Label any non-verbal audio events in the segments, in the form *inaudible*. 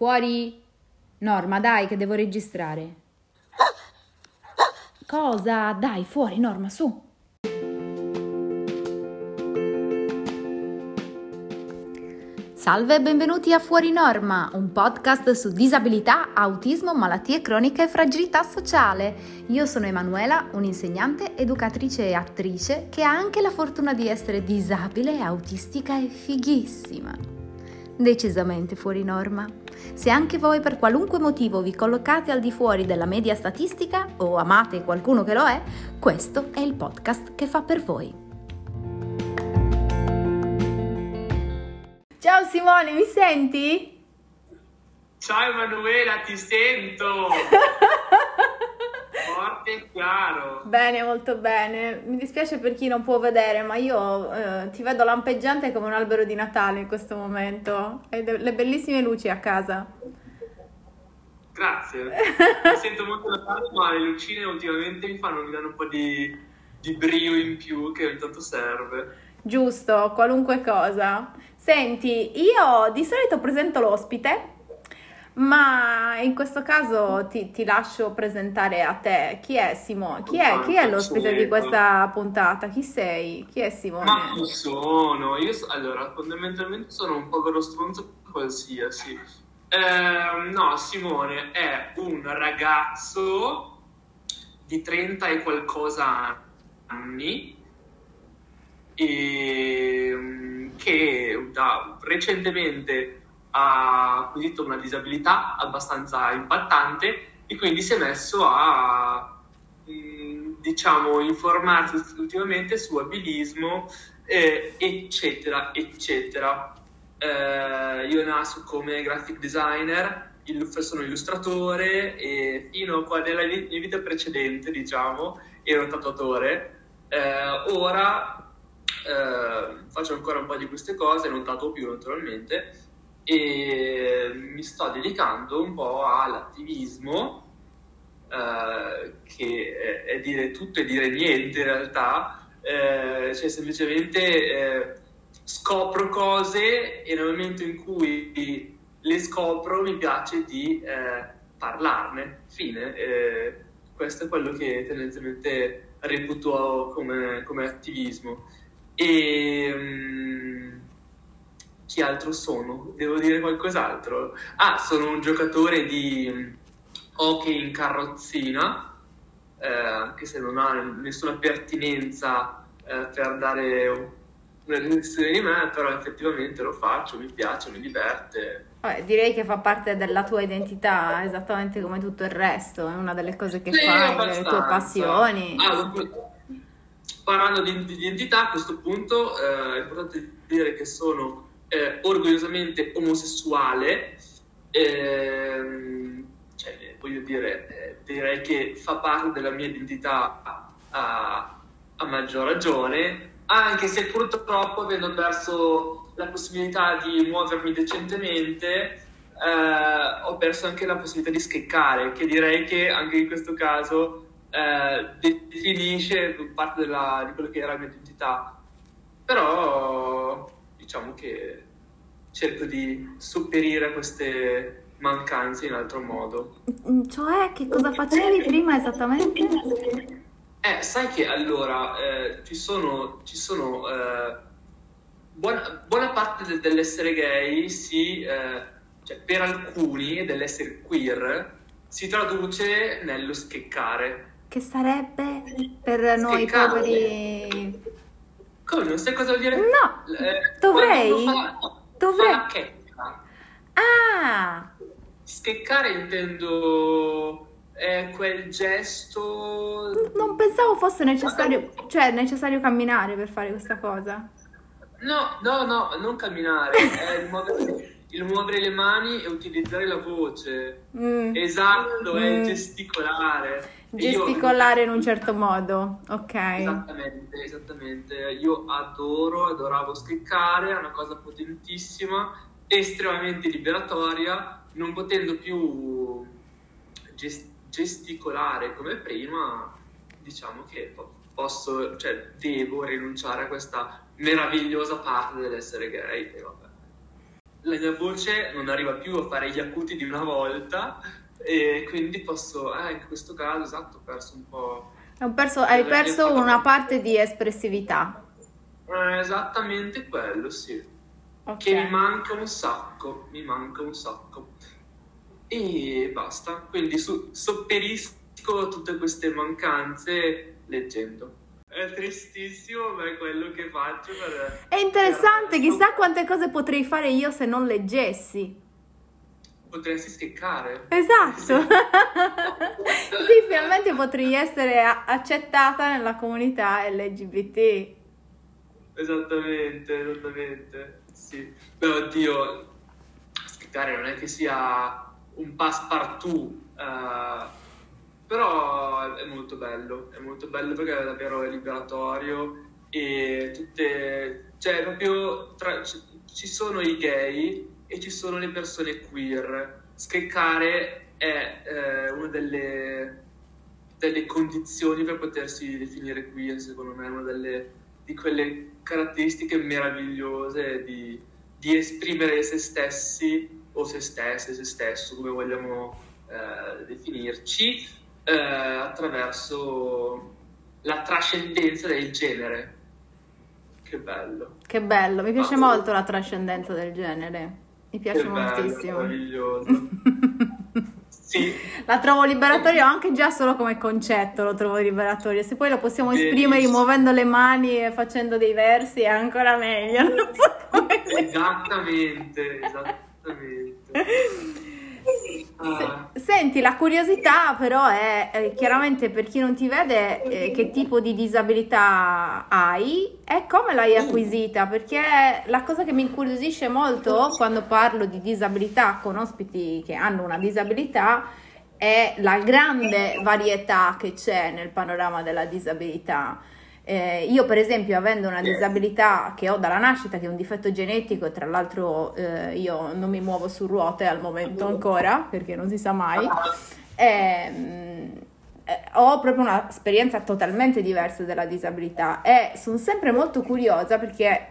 Fuori. Norma, dai, che devo registrare. Cosa? Dai, fuori, Norma, su. Salve e benvenuti a Fuori Norma, un podcast su disabilità, autismo, malattie croniche e fragilità sociale. Io sono Emanuela, un'insegnante, educatrice e attrice che ha anche la fortuna di essere disabile, autistica e fighissima. Decisamente fuori norma. Se anche voi per qualunque motivo vi collocate al di fuori della media statistica o amate qualcuno che lo è, questo è il podcast che fa per voi. Ciao Simone, mi senti? Ciao Emanuela, ti sento! *laughs* Forte e chiaro. Bene, molto bene. Mi dispiace per chi non può vedere, ma io eh, ti vedo lampeggiante come un albero di Natale in questo momento. Hai le bellissime luci a casa. Grazie. *laughs* mi sento molto Natale, ma le lucine ultimamente mi fanno, mi danno un po' di, di brio in più che ogni tanto serve. Giusto, qualunque cosa. Senti, io di solito presento l'ospite ma in questo caso ti, ti, lascio presentare a te. Chi è Simone? Chi è, chi è l'ospite di questa puntata? Chi sei? Chi è Simone? Ma chi sono? Io allora, fondamentalmente sono un povero stronzo qualsiasi. Eh, no, Simone è un ragazzo di 30 e qualcosa anni e, mm, che da, recentemente ha acquisito una disabilità abbastanza impattante e quindi si è messo a mm, diciamo informarsi ultimamente su abilismo eh, eccetera eccetera. Eh, io nasco come graphic designer sono illustratore e fino a nella mia vita precedente diciamo ero tatuatore. Eh, ora eh, faccio ancora un po' di queste cose non tatuo più naturalmente e mi sto dedicando un po' all'attivismo, eh, che è, dire tutto e dire niente in realtà, eh, cioè semplicemente eh, scopro cose e nel momento in cui le scopro mi piace di eh, parlarne, fine. Questo è quello che tendenzialmente reputo come, come attivismo. E, um, chi altro sono? Devo dire qualcos'altro? Ah, sono un giocatore di hockey in carrozzina, eh, anche se non ha nessuna pertinenza eh, per dare una dimensione di me, però effettivamente lo faccio, mi piace, mi diverte. Eh, direi che fa parte della tua identità, esattamente come tutto il resto, è una delle cose che sì, fai, delle tue passioni. Ah, parlando di, di, identità, a questo punto eh, è importante dire che sono eh, orgogliosamente omosessuale, ehm, cioè, voglio dire, eh, direi che fa parte della mia identità a, a, maggior ragione, anche se purtroppo avendo perso la possibilità di muovermi decentemente, eh, ho perso anche la possibilità di scheccare, che direi che anche in questo caso eh, definisce parte della, di quello che era la mia identità. Però diciamo che cerco di sopperire a queste mancanze in altro modo. Mm, cioè, che cosa facevi prima esattamente? Eh, sai che allora eh, ci sono, ci sono eh, buona, buona, parte del, dell'essere gay si, eh, cioè, per alcuni dell'essere queer si traduce nello scheccare. Che sarebbe per noi poveri come? Non sai cosa vuol dire? No, eh, dovrei. Fa, Dovrei. Ah! Scheccare intendo è quel gesto. Non pensavo fosse necessario, cioè necessario camminare per fare questa cosa. No, no, no, non camminare, è il muovere, il muovere le mani e utilizzare la voce. Mm. Esatto, mm. è gesticolare. Gesticolare io... in un certo modo, ok. Esattamente, esattamente. Io adoro, adoravo scheccare, è una cosa potentissima, estremamente liberatoria, non potendo più gest- gesticolare come prima, diciamo che posso, cioè devo rinunciare a questa meravigliosa parte dell'essere gay e vabbè. la mia voce non arriva più a fare gli acuti di una volta e quindi posso, eh, in questo caso, esatto, ho perso un po'... Perso, hai perso una parte di espressività. Eh, esattamente quello, sì. Okay. Che mi manca un sacco, mi manca un sacco. E basta, quindi su, sopperisco tutte queste mancanze leggendo. È tristissimo, ma è quello che faccio. Per, è interessante, per... chissà quante cose potrei fare io se non leggessi. Potresti scheccare. Esatto. *laughs* sì, finalmente potrei essere accettata nella comunità LGBT. Esattamente, esattamente. Sì. Beh, oddio, scheccare non è che sia un passepartout. Uh, però è molto bello, è molto bello perché è davvero liberatorio e tutte, cioè proprio tra, ci sono i gay e ci sono le persone queer. Scriccare è eh, una delle, delle, condizioni per potersi definire queer, secondo me, è una delle, di quelle caratteristiche meravigliose di, di esprimere se stessi o se stesse, se stesso, come vogliamo eh, definirci eh, attraverso la trascendenza del genere. Che bello. Che bello, mi piace ah, molto la trascendenza del genere. Mi piace moltissimo. Meraviglioso. *laughs* sì. La trovo liberatoria anche già solo come concetto, lo trovo liberatorio. Se poi lo possiamo Benissimo. esprimere muovendo le mani e facendo dei versi è ancora meglio. *laughs* Non so come esattamente, esattamente. *laughs* Ah. Senti, la curiosità però è eh, chiaramente per chi non ti vede eh, che tipo di disabilità hai e come l'hai acquisita, perché la cosa che mi incuriosisce molto quando parlo di disabilità con ospiti che hanno una disabilità è la grande varietà che c'è nel panorama della disabilità. Eh, io per esempio avendo una disabilità che ho dalla nascita, che è un difetto genetico tra l'altro eh, io non mi muovo su ruote al momento ancora, perché non si sa mai, ehm, eh, ho proprio un'esperienza totalmente diversa della disabilità. E sono sempre molto curiosa perché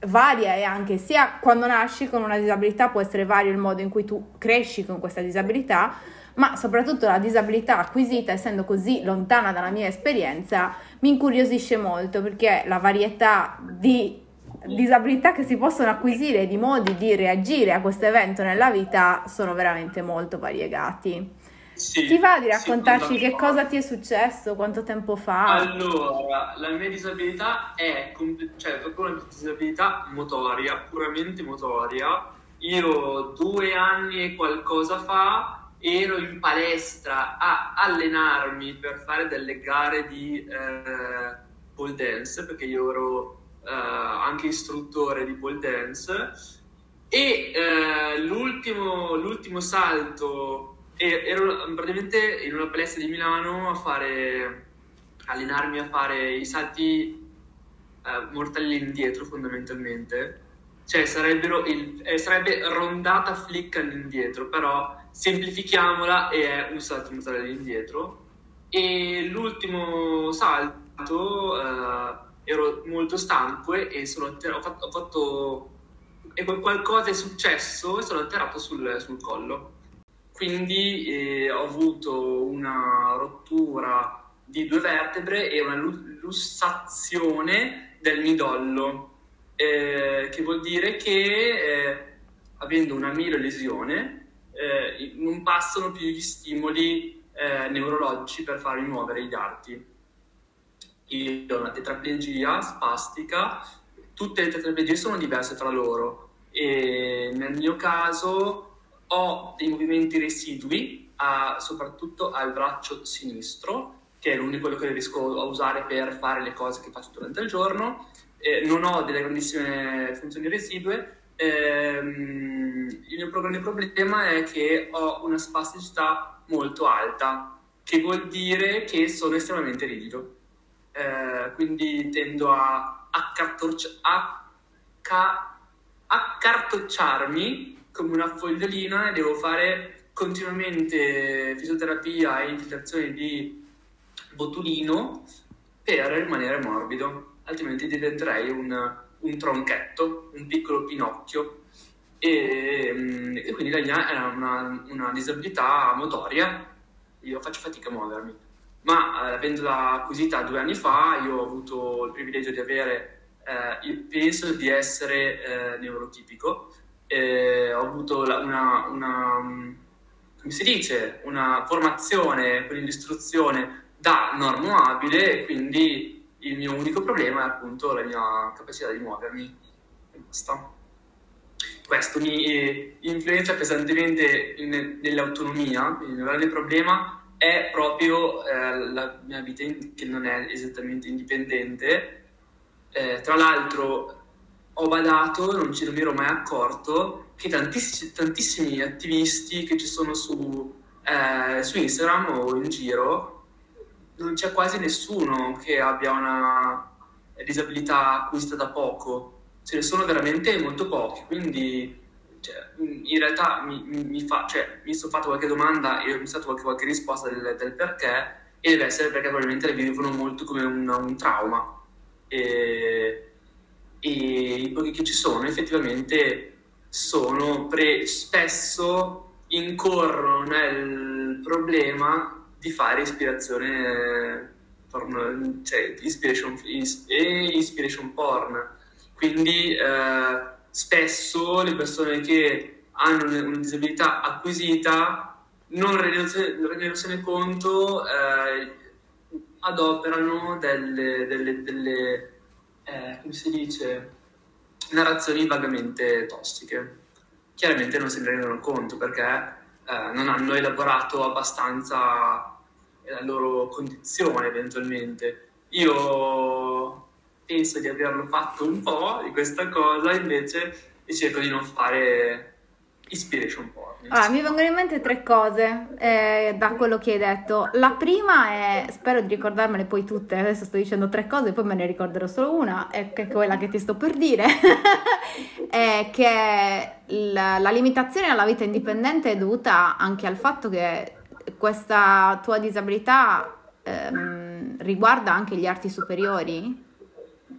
varia e anche sia quando nasci con una disabilità può essere vario il modo in cui tu cresci con questa disabilità, ma soprattutto la disabilità acquisita, essendo così lontana dalla mia esperienza, mi incuriosisce molto perché la varietà di disabilità che si possono acquisire e di modi di reagire a questo evento nella vita sono veramente molto variegati. Sì, ti va di raccontarci sì, che cosa ti è successo, quanto tempo fa? Allora, la mia disabilità è cioè, proprio una disabilità motoria, puramente motoria. Io due anni e qualcosa fa ero in palestra a allenarmi per fare delle gare di eh, pole dance, perché io ero eh, anche istruttore di pole dance, e eh, l'ultimo, l'ultimo salto ero praticamente in una palestra di Milano a fare allenarmi a fare i salti eh, mortali indietro fondamentalmente. Cioè sarebbero il, eh, sarebbe rondata flick all'indietro però semplifichiamola e è un salto mortale all'indietro. E l'ultimo salto eh, ero molto stanco e sono ho fatto, ho fatto e qualcosa è successo e sono atterrato sul, sul collo. Quindi eh, ho avuto una rottura di due vertebre e una lussazione del midollo, eh, che vuol dire che eh, avendo una mielolesione eh, non passano più gli stimoli eh, neurologici per farmi muovere gli arti. Io ho una tetraplegia spastica, tutte le tetraplegie sono diverse tra loro e nel mio caso ho dei movimenti residui, a, soprattutto al braccio sinistro, che è l'unico che riesco a usare per fare le cose che faccio durante il giorno. Eh, non ho delle grandissime funzioni residue ehm, il mio problema è che ho una spasticità molto alta, che vuol dire che sono estremamente rigido. Eh, quindi tendo a accartocci- acca- accartocciarmi come una fogliolina e devo fare continuamente fisioterapia e infiltrazioni di botulino per rimanere morbido, altrimenti diventerei un un tronchetto, un piccolo Pinocchio. e, mm, e quindi la mia era una, una, disabilità motoria, io faccio fatica a muovermi, ma eh, avendola acquisita due anni fa io ho avuto il privilegio di avere, eh, penso di essere eh, neurotipico, ho avuto una, una, mm, come si dice, una formazione, quell'istruzione da normo abile, quindi il mio unico problema è appunto la mia capacità di muovermi. E basta. Questo mi eh, influenza pesantemente nell'autonomia, il mio grande problema è proprio eh, la mia vita in, che non è esattamente indipendente. Eh, tra l'altro ho badato, non, ci, non mi ero mai accorto, che tantissimi, tantissimi attivisti che ci sono su, eh, su Instagram o in giro, non c'è quasi nessuno che abbia una disabilità acquisita da poco. Ce ne sono veramente molto pochi, quindi cioè, in realtà mi, mi, fa, cioè, mi sono fatto qualche domanda e ho stato qualche, qualche risposta del, del, perché e deve essere perché probabilmente le vivono molto come un, un trauma. E, e, i pochi che ci sono effettivamente sono pre, spesso incorrono nel problema di fare ispirazione porn, cioè inspiration, inspiration porn quindi eh, spesso le persone che hanno una disabilità acquisita, non rendersene conto, eh, adoperano delle, delle, delle eh, come si dice, narrazioni vagamente tossiche. Chiaramente non se ne rendono conto perché eh, non hanno elaborato abbastanza la loro condizione eventualmente. Io penso di averlo fatto un po' di questa cosa, invece e cerco di non fare inspiration porn. Ah, mi vengono in mente tre cose eh, da quello che hai detto. La prima è, spero di ricordarmele poi tutte, adesso sto dicendo tre cose, poi me ne ricorderò solo una, è che è quella che ti sto per dire, *laughs* è che la, la limitazione alla vita indipendente è dovuta anche al fatto che questa tua disabilità ehm, riguarda anche gli arti superiori?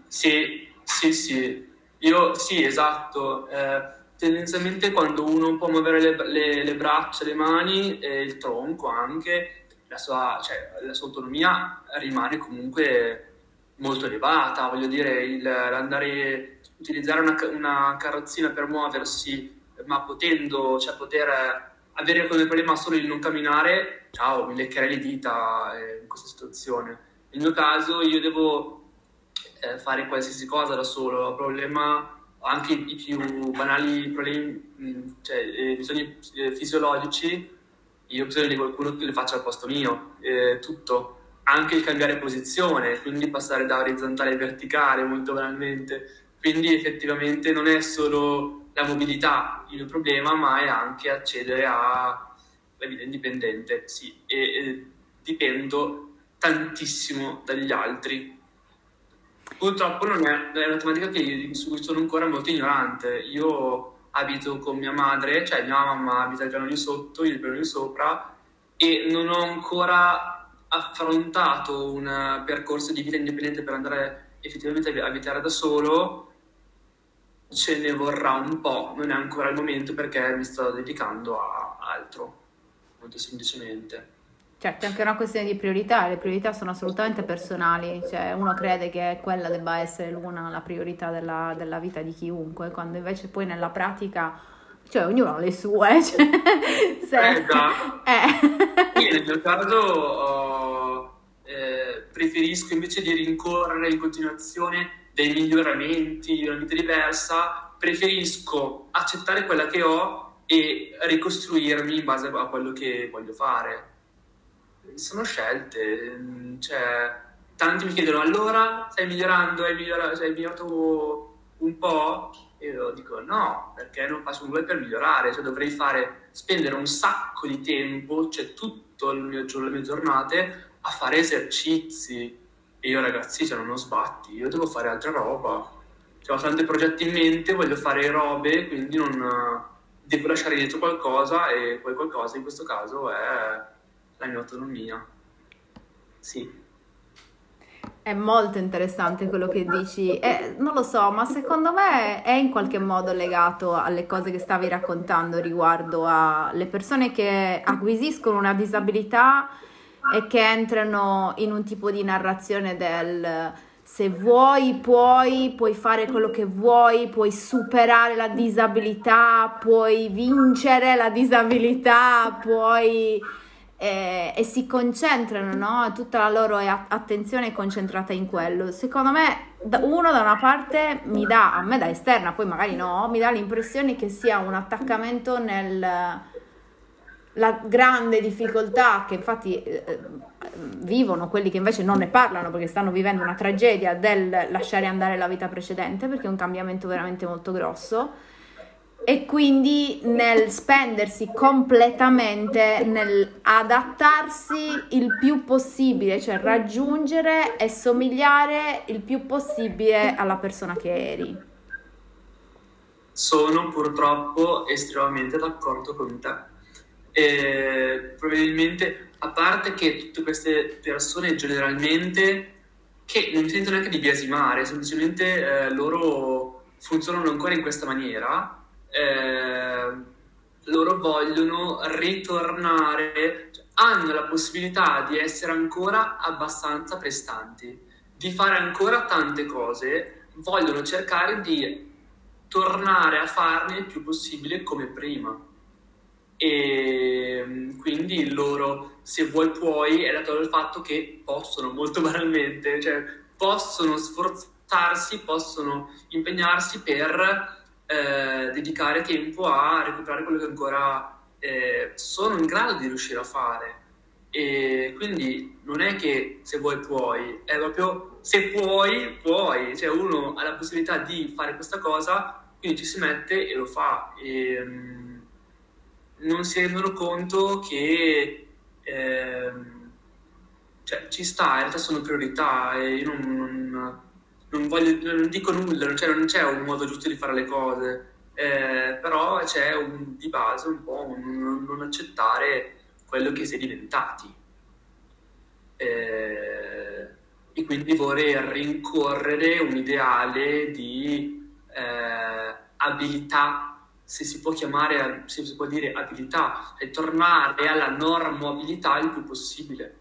Sì, sì, sì. Io sì, esatto. Eh, tendenzialmente quando uno può muovere le, le, le braccia, le mani e il tronco anche, la sua, cioè, la sua, autonomia rimane comunque molto elevata. Voglio dire, il, l'andare, utilizzare una, una carrozzina per muoversi, ma potendo, cioè poter avere come problema solo il non camminare, ciao, mi leccherei le dita eh, in questa situazione. Nel mio caso io devo eh, fare qualsiasi cosa da solo, ho problema anche i più banali problemi, mm, cioè eh, bisogni eh, fisiologici, io ho bisogno di qualcuno che li faccia al posto mio, eh, tutto, anche il cambiare posizione, quindi passare da orizzontale a verticale molto banalmente, quindi effettivamente non è solo la mobilità il problema, ma è anche accedere alla vita indipendente, sì, e, e dipendo tantissimo dagli altri, Purtroppo non è, è una tematica che, su cui sono ancora molto ignorante. Io abito con mia madre, cioè mia mamma abita il piano di sotto, io il piano di sopra, e non ho ancora affrontato un percorso di vita indipendente per andare effettivamente a abitare da solo. Ce ne vorrà un po', non è ancora il momento perché mi sto dedicando a altro, molto semplicemente. Certo, è anche una questione di priorità, le priorità sono assolutamente personali, cioè uno crede che quella debba essere l'una la priorità della, della vita di chiunque, quando invece poi nella pratica, cioè ognuno ha le sue. *laughs* Cioè, se... eh, *laughs* eh. Io nel mio caso oh, eh, preferisco invece di rincorrere in continuazione dei miglioramenti di una vita diversa, preferisco accettare quella che ho e ricostruirmi in base a quello che voglio fare sono scelte, cioè, tanti mi chiedono allora stai migliorando, hai migliorato, hai migliorato un po'? E io dico no, perché non faccio nulla per migliorare, cioè dovrei fare, spendere un sacco di tempo, cioè tutto il mio giorno, le mie giornate a fare esercizi. E io ragazzi, cioè, non ho sbatti, io devo fare altra roba. Cioè, ho tanti progetti in mente, voglio fare robe, quindi non devo lasciare dietro qualcosa e quel qualcosa in questo caso è la mia autonomia. Sì. È molto interessante quello che dici. Eh, non lo so, ma secondo me è in qualche modo legato alle cose che stavi raccontando riguardo alle persone che acquisiscono una disabilità e che entrano in un tipo di narrazione del se vuoi puoi, puoi fare quello che vuoi, puoi superare la disabilità, puoi vincere la disabilità, puoi... Eh, e si concentrano, no? Tutta la loro attenzione è concentrata in quello. Secondo me, uno da una parte mi dà, a me da esterna, poi magari no, mi dà l'impressione che sia un attaccamento nel la grande difficoltà che infatti eh, eh, vivono quelli che invece non ne parlano perché stanno vivendo una tragedia del lasciare andare la vita precedente perché è un cambiamento veramente molto grosso e quindi nel spendersi completamente nel adattarsi il più possibile, cioè raggiungere e somigliare il più possibile alla persona che eri. Sono purtroppo estremamente d'accordo con te eh, probabilmente, a parte che tutte queste persone generalmente che non sentono neanche di biasimare, semplicemente eh, loro funzionano ancora in questa maniera, eh, loro vogliono ritornare, cioè, hanno la possibilità di essere ancora abbastanza prestanti, di fare ancora tante cose, vogliono cercare di tornare a farne il più possibile come prima. E mm, quindi loro se vuoi puoi è dato dal fatto che possono molto *laughs* banalmente cioè possono sforzarsi possono impegnarsi per eh, dedicare tempo a recuperare quello che ancora eh, sono in grado di riuscire a fare. E quindi non è che se vuoi puoi è proprio se puoi puoi. Cioè uno ha la possibilità di fare questa cosa quindi ci si mette e lo fa. E, mm, non si rendono conto che ehm, cioè, ci sta, in realtà sono priorità e io non, non, non, voglio, non dico nulla, cioè non c'è un modo giusto di fare le cose, eh, però c'è un, di base un po' un non accettare quello che si è diventati. Eh, e quindi vorrei rincorrere un ideale di eh, abilità se si può chiamare, se si può dire abilità, è tornare alla normabilità il più possibile.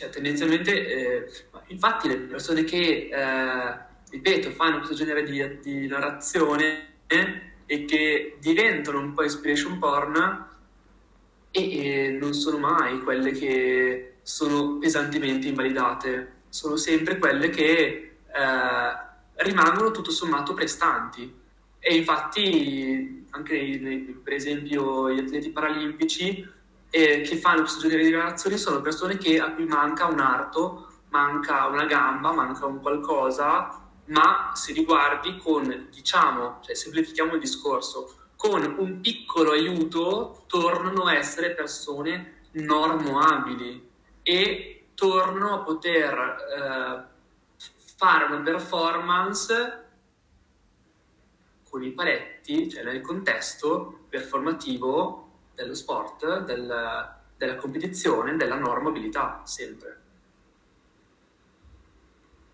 Cioè, tendenzialmente, eh, infatti, le persone che, eh, ripeto, fanno questo genere di, di narrazione eh, e che diventano un po' inspiration porn e, e non sono mai quelle che sono pesantemente invalidate, sono sempre quelle che eh, rimangono tutto sommato prestanti. E infatti anche nei, per esempio gli atleti paralimpici eh, che fanno questo genere di relazioni sono persone che, a cui manca un arto, manca una gamba, manca un qualcosa, ma se li guardi con, diciamo, cioè semplifichiamo il discorso, con un piccolo aiuto tornano a essere persone normoabili e tornano a poter eh, fare una performance con i paletti, cioè nel contesto performativo dello sport, del, della competizione, della normabilità, sempre.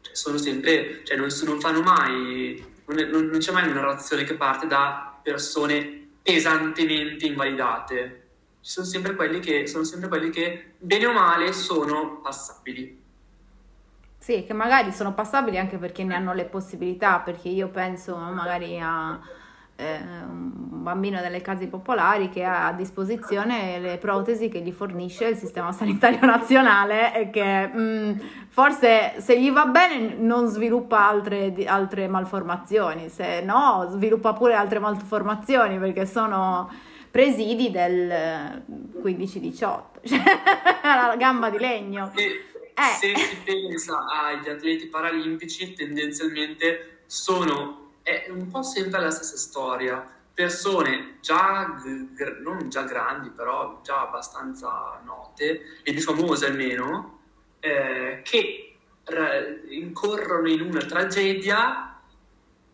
Cioè, sono sempre, cioè non, non fanno mai, non, non, c'è mai una narrazione che parte da persone pesantemente invalidate. Ci sono sempre quelli che, sono sempre quelli che bene o male sono passabili. Sì, che magari sono passabili anche perché ne hanno le possibilità, perché io penso magari a eh, un bambino delle case popolari che ha a disposizione le protesi che gli fornisce il sistema sanitario *laughs* nazionale e che mh, mm, forse se gli va bene non sviluppa altre, altre malformazioni, se no sviluppa pure altre malformazioni perché sono presidi del 15-18, *laughs* cioè la gamba di legno. Eh. se si pensa agli atleti paralimpici, tendenzialmente sono è un po' sempre la stessa storia. Persone già, non già grandi, però già abbastanza note e più famose almeno, eh, che incorrono in una tragedia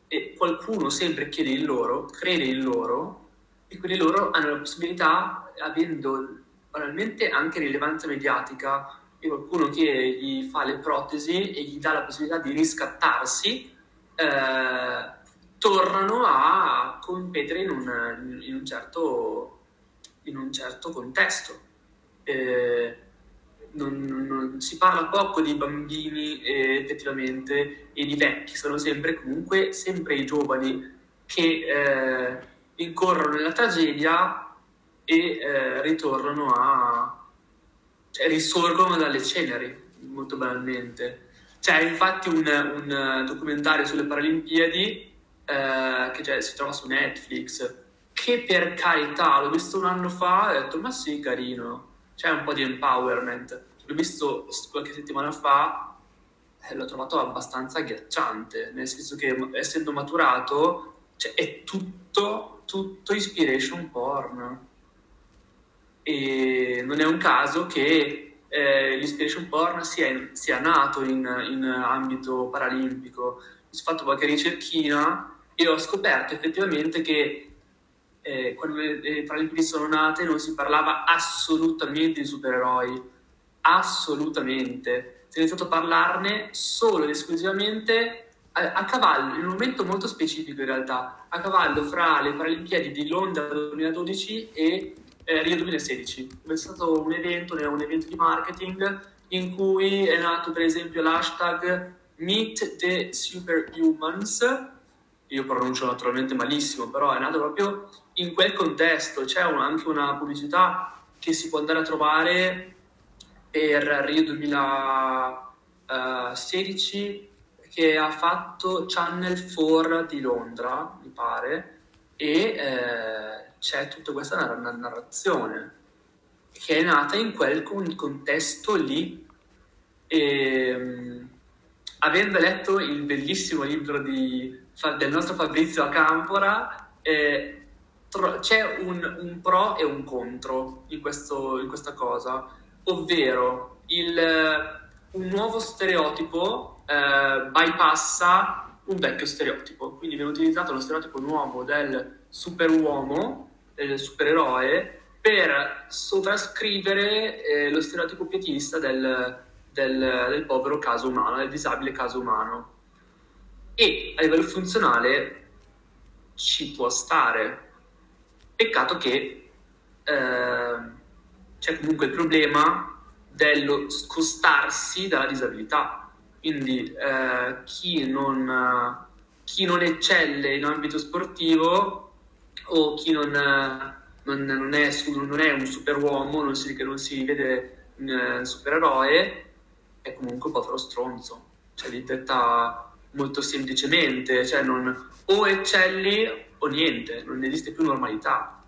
e qualcuno sempre chiede in loro, crede in loro, e quindi loro hanno la possibilità, avendo banalmente anche rilevanza mediatica, di qualcuno che gli fa le protesi e gli dà la possibilità di riscattarsi, eh, tornano a competere in un, in un, certo, in un certo, contesto. Eh, non, non, si parla poco di bambini eh, effettivamente e di vecchi, sono sempre comunque sempre i giovani che eh, incorrono nella tragedia e eh, ritornano a cioè risorgono dalle ceneri, molto banalmente. C'è infatti un, un documentario sulle Paralimpiadi eh, che si trova su Netflix, che per carità l'ho visto un anno fa e ho detto ma sì, carino, c'è un po' di empowerment. L'ho visto qualche settimana fa e l'ho trovato abbastanza agghiacciante, nel senso che essendo maturato cioè, è tutto, tutto inspiration porn e non è un caso che eh, l'inspiration porn sia, sia nato in, in, ambito paralimpico. Ho fatto qualche ricerchina e ho scoperto effettivamente che eh, quando le, le Paralimpiadi sono nate non si parlava assolutamente di supereroi, assolutamente. Si è iniziato a parlarne solo ed esclusivamente a, a, cavallo, in un momento molto specifico in realtà, a cavallo fra le Paralimpiadi di Londra 2012 e eh, Rio 2016. È stato un evento, un evento di marketing in cui è nato per esempio l'hashtag Meet the Superhumans, io pronuncio naturalmente malissimo, però è nato proprio in quel contesto, c'è un, anche una pubblicità che si può andare a trovare per Rio 2016 che ha fatto Channel 4 di Londra, mi pare, e eh, c'è tutta questa narr- narrazione che è nata in quel contesto lì. E, ehm, avendo letto il bellissimo libro di, del nostro Fabrizio Acampora, eh, tro- c'è un, un, pro e un contro in, questo, in questa cosa, ovvero il, un nuovo stereotipo eh, bypassa un vecchio stereotipo, quindi viene utilizzato lo stereotipo nuovo del superuomo del supereroe per sovrascrivere eh, lo stereotipo pietista del, del, del, povero caso umano, del disabile caso umano. E a livello funzionale ci può stare. Peccato che eh, c'è comunque il problema dello scostarsi dalla disabilità. Quindi eh, chi, non, chi non eccelle in ambito sportivo o chi non, non, non, è, non è, un superuomo, non si, non si vede un uh, supereroe, è comunque un povero stronzo. Cioè, di detta molto semplicemente, cioè non, o eccelli o niente, non esiste più normalità.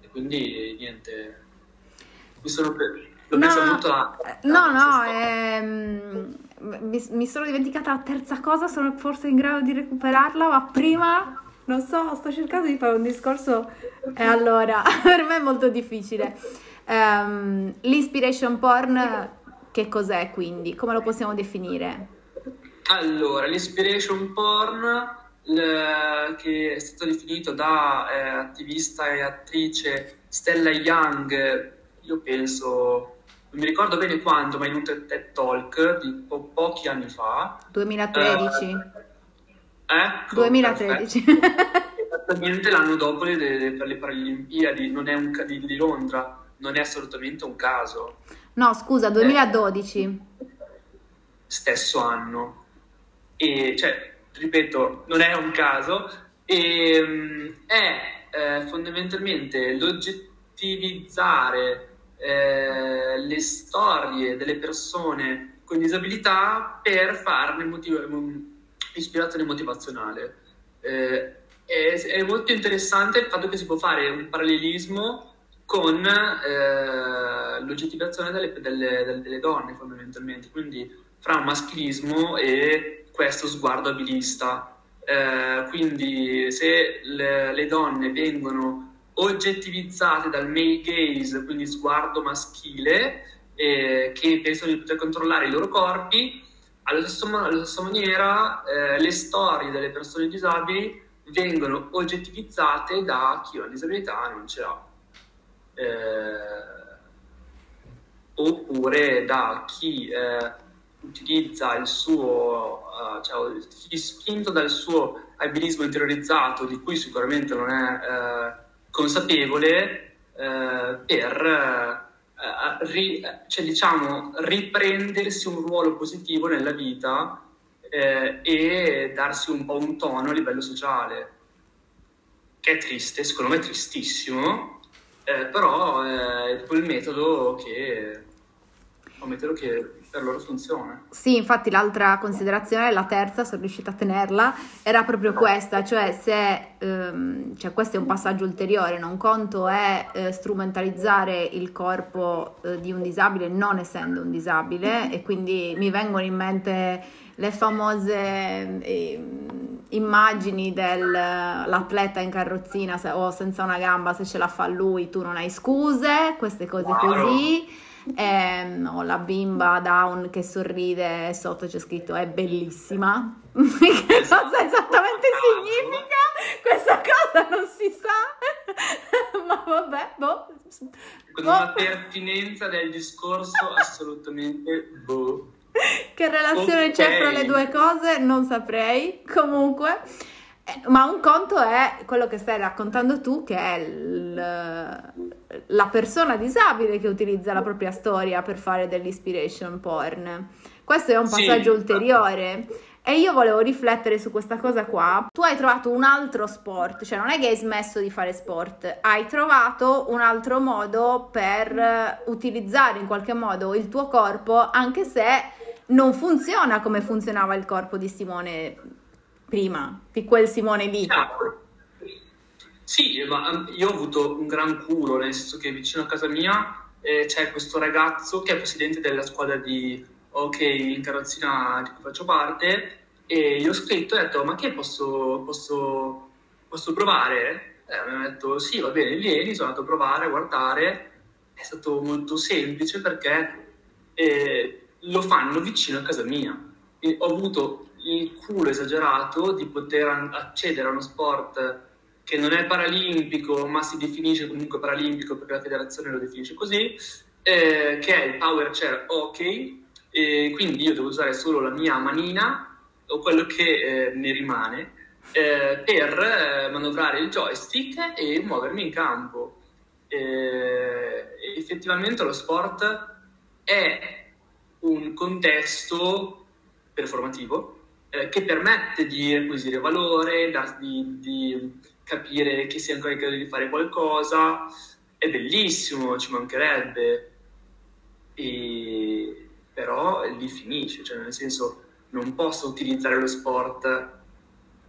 E quindi niente. Mi sono l'ho no, molto a, a no, no, ehm, mi, mi sono dimenticata la terza cosa, sono forse in grado di recuperarla, ma prima non so, sto cercando di fare un discorso e allora *laughs* per me è molto difficile. Um, l'inspiration porn che cos'è quindi? Come lo possiamo definire? Allora, l'inspiration porn le, che è stato definito da eh, attivista e attrice Stella Young, io penso non mi ricordo bene quando, ma in un TED Talk di po- pochi anni fa. 2013. Eh, Ecco, 2013. Esattamente l'anno dopo le, le, per le Paralimpiadi, non è un, di, di, Londra, non è assolutamente un caso. No, scusa, 2012. Eh, stesso anno. E, cioè, ripeto, non è un caso, e, ehm, è eh, fondamentalmente l'oggettivizzare eh, le storie delle persone con disabilità per farne motivo, ispirazione motivazionale. Eh, è, è, molto interessante il fatto che si può fare un parallelismo con eh, l'oggettivazione delle, delle, delle, donne fondamentalmente, quindi fra maschilismo e questo sguardo abilista. Eh, quindi se le, le, donne vengono oggettivizzate dal male gaze, quindi sguardo maschile, eh, che pensano di poter controllare i loro corpi, allo stesso, alla stessa maniera, eh, le storie delle persone disabili vengono oggettivizzate da chi ha una disabilità non ce l'ha. Eh, oppure da chi eh, utilizza il suo, uh, cioè spinto dal suo abilismo interiorizzato, di cui sicuramente non è eh, consapevole, eh, per ri, cioè, diciamo, riprendersi un ruolo positivo nella vita e darsi un po' un tono a livello sociale, che è triste, secondo me è tristissimo, però è quel metodo che, un metodo che per loro funziona. Sì, infatti l'altra considerazione, la terza, sono riuscita a tenerla, era proprio questa, cioè se, ehm, cioè questo è un passaggio ulteriore, un conto è eh, strumentalizzare il corpo eh, di un disabile non essendo un disabile e quindi mi vengono in mente le famose eh, immagini dell'atleta in carrozzina se, o senza una gamba, se ce la fa lui tu non hai scuse, queste cose wow. così eh, ho la bimba down che sorride sotto c'è scritto è bellissima *laughs* che cosa esattamente significa? Questa cosa non si sa. *laughs* Ma vabbè boh. con boh. una pertinenza del discorso assolutamente boh. Che relazione okay. c'è fra le due cose? Non saprei. Comunque eh, ma un conto è quello che stai raccontando tu, che è il, la persona disabile che utilizza la propria storia per fare dell'inspiration porn. Questo è un passaggio sì. ulteriore. E io volevo riflettere su questa cosa qua. Tu hai trovato un altro sport, cioè non è che hai smesso di fare sport, hai trovato un altro modo per utilizzare in qualche modo il tuo corpo, anche se non funziona come funzionava il corpo di Simone prima, di quel Simone. Certo. Sì, ma io ho avuto un gran culo, nel senso che vicino a casa mia eh, c'è questo ragazzo che è presidente della squadra di hockey in carrozzina di cui faccio parte e gli ho scritto e ho detto ma che posso, posso, posso provare? Eh, mi ha detto sì va bene vieni, sono andato a provare, a guardare, è stato molto semplice perché eh, lo fanno vicino a casa mia. E ho avuto il culo esagerato di poter accedere a uno sport che non è paralimpico, ma si definisce comunque paralimpico perché la federazione lo definisce così, eh, che è il power chair hockey, e quindi io devo usare solo la mia manina o quello che eh, ne rimane eh, per eh, manovrare il joystick e muovermi in campo. effettivamente lo sport è un contesto performativo eh, che permette di acquisire valore, da, di, di, capire che è ancora in grado di fare qualcosa. È bellissimo, ci mancherebbe. E, però lì finisce, cioè nel senso non posso utilizzare lo sport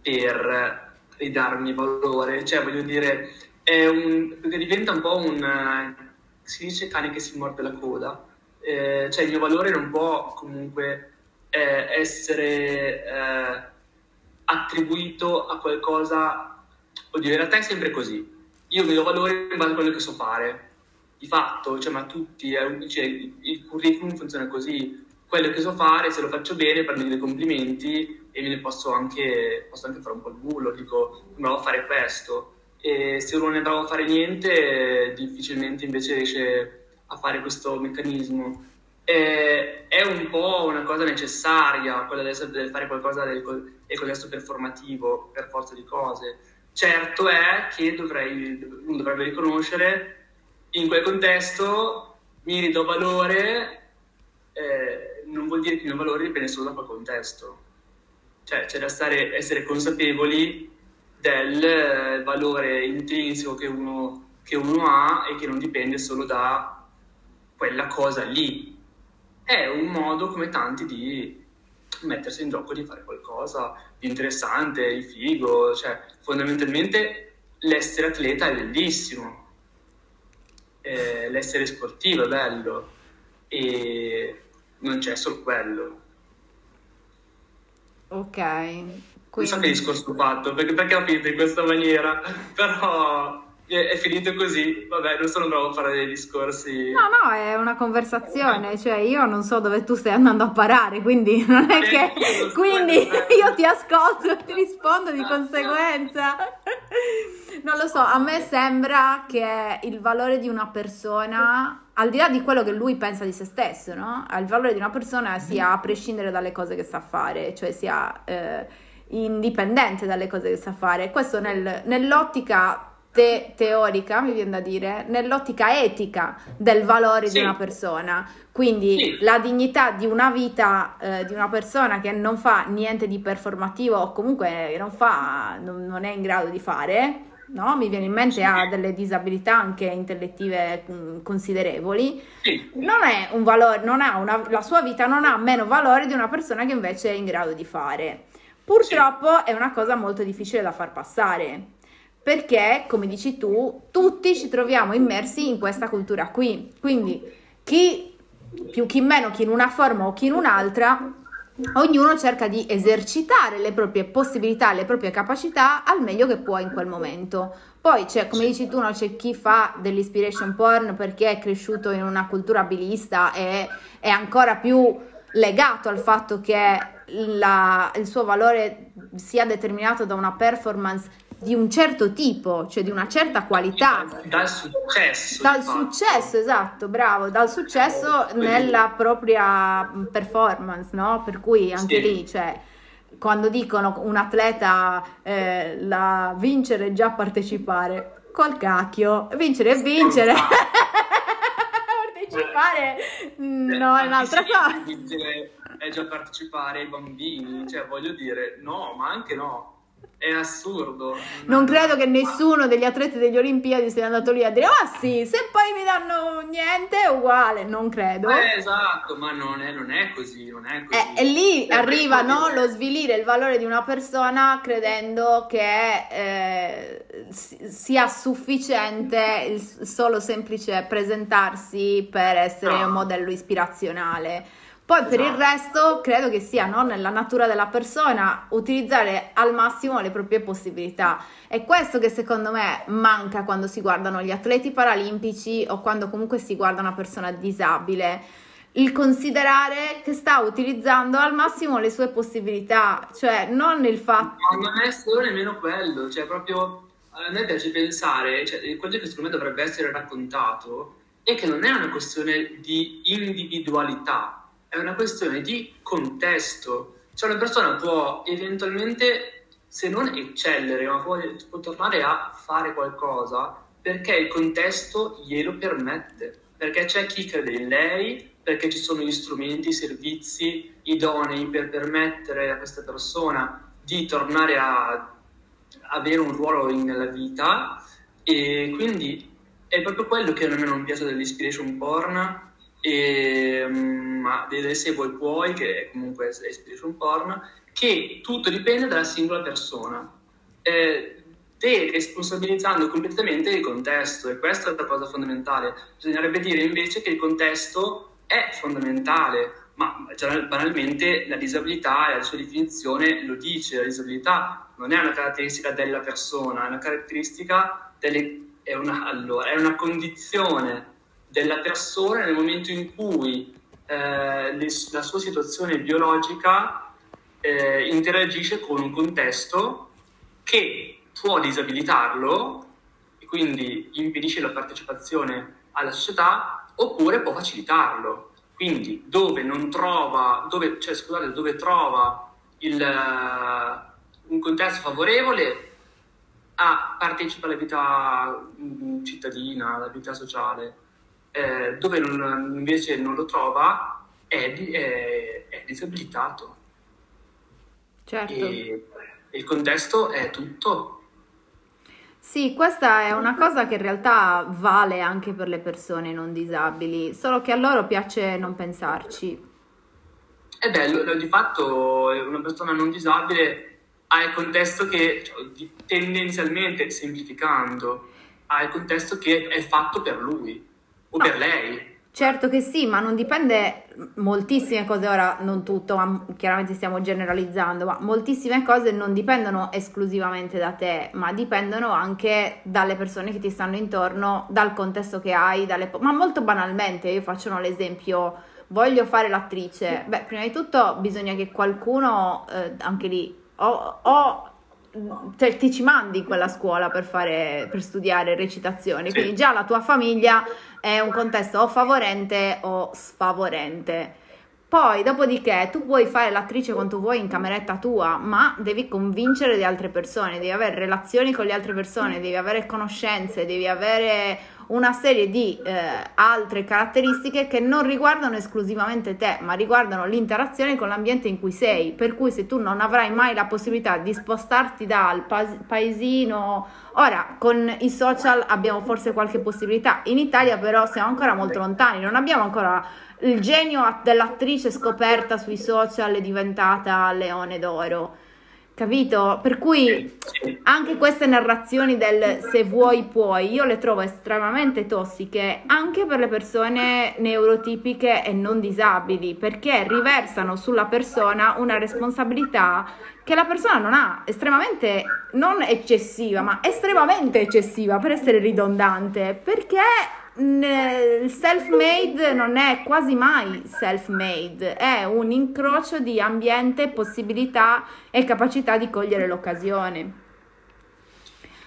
per ridarmi valore, cioè voglio dire, un, diventa un po' un, si dice cane che si morde la coda, eh, cioè il mio valore non può comunque eh, essere eh, attribuito a qualcosa, oddio in realtà è sempre così, io mi do valore in base a quello che so fare, di fatto, cioè ma tutti, eh, cioè, il curriculum funziona così, quello che so fare, se lo faccio bene, prendo dei complimenti e me ne posso anche, posso anche fare un po' il bullo, dico bravo a fare questo. E se uno non è bravo a fare niente, difficilmente invece riesce a fare questo meccanismo eh, è un po' una cosa necessaria, quella di fare qualcosa del, del contesto performativo per forza di cose. Certo è che dovrei, uno dovrebbe riconoscere in quel contesto mi ridò valore, eh, non vuol dire che il mio valore dipende solo da quel contesto. Cioè c'è da stare, essere consapevoli del valore intrinseco che uno, che uno ha e che non dipende solo da quella cosa lì è un modo come tanti di mettersi in gioco, di fare qualcosa di interessante, di figo, cioè fondamentalmente l'essere atleta è bellissimo, eh, l'essere sportivo è bello e non c'è solo quello. Ok. Quindi... Non so che discorso ho fatto, perché, perché ho finito in questa maniera, *laughs* però è finito così, vabbè, non sono bravo a fare dei discorsi. No, no, è una conversazione, cioè io non so dove tu stai andando a parare, quindi *laughs* non è che... Quindi io ti ascolto e ti rispondo di conseguenza. non lo so, a me sembra che il valore di una persona, al di là di quello che lui pensa di se stesso, no? Il valore di una persona sia a prescindere dalle cose che sa fare, cioè sia eh, indipendente dalle cose che sa fare. Questo nel, nell'ottica te- teorica, mi viene da dire, nell'ottica etica del valore sì. di una persona. Quindi sì. la dignità di una vita eh, di una persona che non fa niente di performativo o comunque non, fa, non, non è in grado di fare, no? mi viene in mente ha delle disabilità anche intellettive mh, mm, considerevoli, non è un valore, non ha una, la sua vita non ha meno valore di una persona che invece è in grado di fare. Purtroppo sì. è una cosa molto difficile da far passare perché, come dici tu, tutti ci troviamo immersi in questa cultura qui. Quindi chi più, chi meno, chi in una forma o chi in un'altra, ognuno cerca di esercitare le proprie possibilità, le proprie capacità al meglio che può in quel momento. Poi c'è, come dici tu, no, c'è chi fa dell'inspiration porn perché è cresciuto in una cultura abilista e è ancora più legato al fatto che la, il suo valore sia determinato da una performance di un certo tipo, cioè di una certa qualità. Dal successo. Dal successo, esatto, bravo, dal successo Quindi. nella propria performance, no? Per cui anche sì. lì, cioè, quando dicono un atleta eh, la vincere è già partecipare, col cacchio, vincere e vincere. *laughs* partecipare no, è un'altra cosa. Vincere è già partecipare ai bambini, cioè voglio dire, no, ma anche no è assurdo. Non credo che nessuno degli atleti degli Olimpiadi sia andato lì a dire ah sì, se poi mi danno niente è uguale, non credo. Eh, esatto, ma non è, non è così, non è così. Eh, e lì è arriva no, lo svilire il valore di una persona credendo che eh, sia sufficiente il solo semplice presentarsi per essere no. un modello ispirazionale. Poi per il esatto. resto credo che sia no, nella natura della persona utilizzare al massimo le proprie possibilità. È questo che secondo me manca quando si guardano gli atleti paralimpici o quando comunque si guarda una persona disabile. Il considerare che sta utilizzando al massimo le sue possibilità, cioè non il fatto. Ma non è solo nemmeno quello, cioè proprio a me piace pensare, cioè, quello che secondo me dovrebbe essere raccontato è che non è una questione di individualità, è una questione di contesto. Cioè una persona può eventualmente, se non eccellere, ma può, può tornare a fare qualcosa perché il contesto glielo permette, perché c'è chi crede in lei, perché ci sono gli strumenti, i servizi idonei per permettere a questa persona di tornare a avere un ruolo nella vita e quindi è proprio quello che a me non piace dell'inspiration porn e, ma delle se vuoi puoi, che comunque è expression porn, che tutto dipende dalla singola persona. Eh, responsabilizzando completamente il contesto e questa è la cosa fondamentale. Bisognerebbe dire invece che il contesto è fondamentale, ma banalmente la disabilità e la sua definizione lo dice, la disabilità non è una caratteristica della persona, è una caratteristica delle, è una, allora, è una condizione della persona nel momento in cui eh, la sua situazione biologica eh, interagisce con un contesto che può disabilitarlo e quindi impedisce la partecipazione alla società oppure può facilitarlo. Quindi dove non trova, dove, cioè, scusate, dove trova il, uh, un contesto favorevole a, partecipa alla vita mm, cittadina, alla vita sociale eh, dove non, invece non lo trova è, è, è disabilitato. Certo. E, il contesto è tutto. Sì, questa è una cosa che in realtà vale anche per le persone non disabili, solo che a loro piace non pensarci. È bello, di fatto una persona non disabile ha il contesto che, cioè, tendenzialmente semplificando, ha il contesto che è fatto per lui o no. per lei. Certo che sì, ma non dipende moltissime cose, ora non tutto, ma chiaramente stiamo generalizzando, ma moltissime cose non dipendono esclusivamente da te, ma dipendono anche dalle persone che ti stanno intorno, dal contesto che hai, dalle... ma molto banalmente, io faccio l'esempio, voglio fare l'attrice, beh, prima di tutto bisogna che qualcuno, eh, anche lì, o, o cioè, ti ci mandi in quella scuola per, fare, per studiare recitazione, Sì. quindi già la tua famiglia è un contesto o favorente o sfavorente. Poi, dopodiché, tu puoi fare l'attrice quanto vuoi in cameretta tua, ma devi convincere le altre persone, devi avere relazioni con le altre persone, devi avere conoscenze, devi avere una serie di eh, altre caratteristiche che non riguardano esclusivamente te, ma riguardano l'interazione con l'ambiente in cui sei. Per cui se tu non avrai mai la possibilità di spostarti dal paesino, ora con i social abbiamo forse qualche possibilità, in Italia però siamo ancora molto lontani, non abbiamo ancora il genio dell'attrice scoperta sui social è diventata Leone d'Oro. Capito? Per cui anche queste narrazioni del se vuoi puoi, io le trovo estremamente tossiche anche per le persone neurotipiche e non disabili, perché riversano sulla persona una responsabilità che la persona non ha, estremamente non eccessiva, ma estremamente eccessiva per essere ridondante, perché il self-made non è quasi mai self-made, è un incrocio di ambiente, possibilità e capacità di cogliere l'occasione.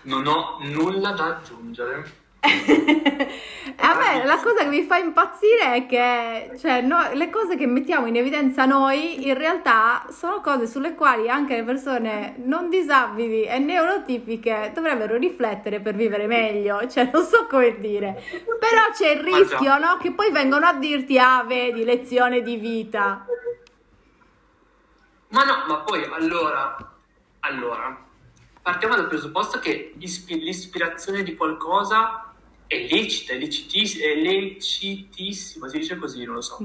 Non ho nulla da aggiungere. *laughs* A me la cosa che mi fa impazzire è che cioè, no- le cose che mettiamo in evidenza noi in realtà sono cose sulle quali anche le persone non disabili e neurotipiche dovrebbero riflettere per vivere meglio, cioè non so come dire. Però c'è il rischio no? che poi vengono a dirti ah vedi lezione di vita. Ma no, ma poi allora, allora, partiamo dal presupposto che ispi- l'ispirazione di qualcosa è lecita, è, lecitis- è lecitissima, si dice così, non lo so.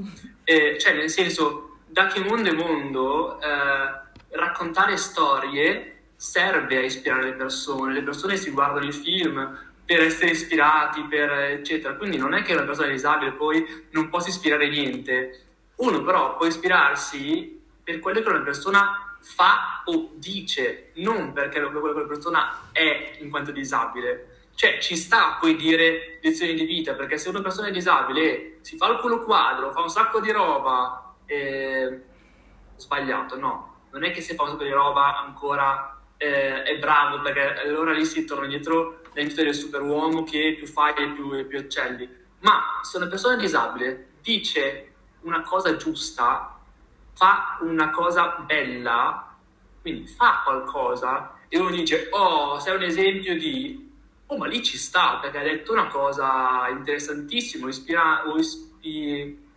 Eh, cioè, nel senso, da che mondo è mondo, eh, raccontare storie serve a ispirare le persone. Le persone si guardano i film per essere ispirati, per eccetera. Quindi non è che una persona disabile poi non possa ispirare niente. Uno però può ispirarsi per quello che una persona fa o dice, non perché quello che quella persona è in quanto disabile. Cioè, ci sta poi dire lezioni di vita, perché se una persona è disabile si fa il culo quadro, fa un sacco di roba, eh, sbagliato, no. Non è che se fa un sacco di roba ancora eh, è bravo, perché allora lì si torna dietro l'entità del superuomo che più fai e più, più eccelli. Ma se una persona disabile dice una cosa giusta, fa una cosa bella, quindi fa qualcosa, e uno dice, oh, sei un esempio di... Oh, ma lì ci sta, perché ha detto una cosa interessantissima, ispira... o ispi-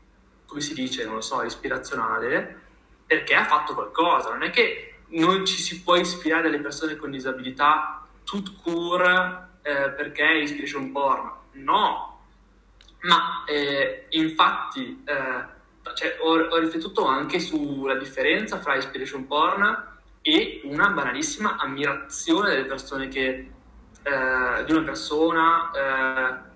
come si dice, non lo so, ispirazionale, perché ha fatto qualcosa. Non è che non ci si può ispirare alle persone con disabilità tout court eh, perché è inspiration porn. No, ma eh, infatti eh, cioè, ho, ho riflettuto anche sulla differenza fra inspiration porn e una banalissima ammirazione delle persone che, eh, di una persona eh,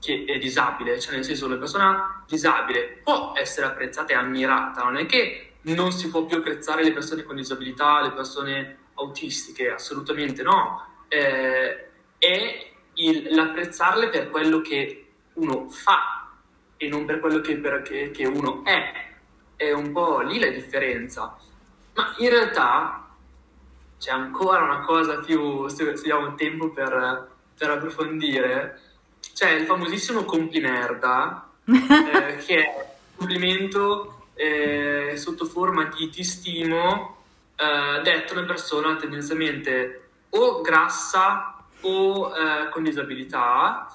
che è disabile, cioè nel senso una persona disabile può essere apprezzata e ammirata, non è che non si può più apprezzare le persone con disabilità, le persone autistiche, assolutamente no, Eh, è il- l'apprezzarle per quello che uno fa e non per quello che, per- che- che uno è, è un po' lì la differenza, ma in realtà c'è ancora una cosa più, se se abbiamo tempo per, per approfondire, c'è il famosissimo complimerda, *laughs* eh, che è un complimento eh, sotto forma di ti stimo, eh, detto a una persona tendenzialmente o grassa o eh, con disabilità,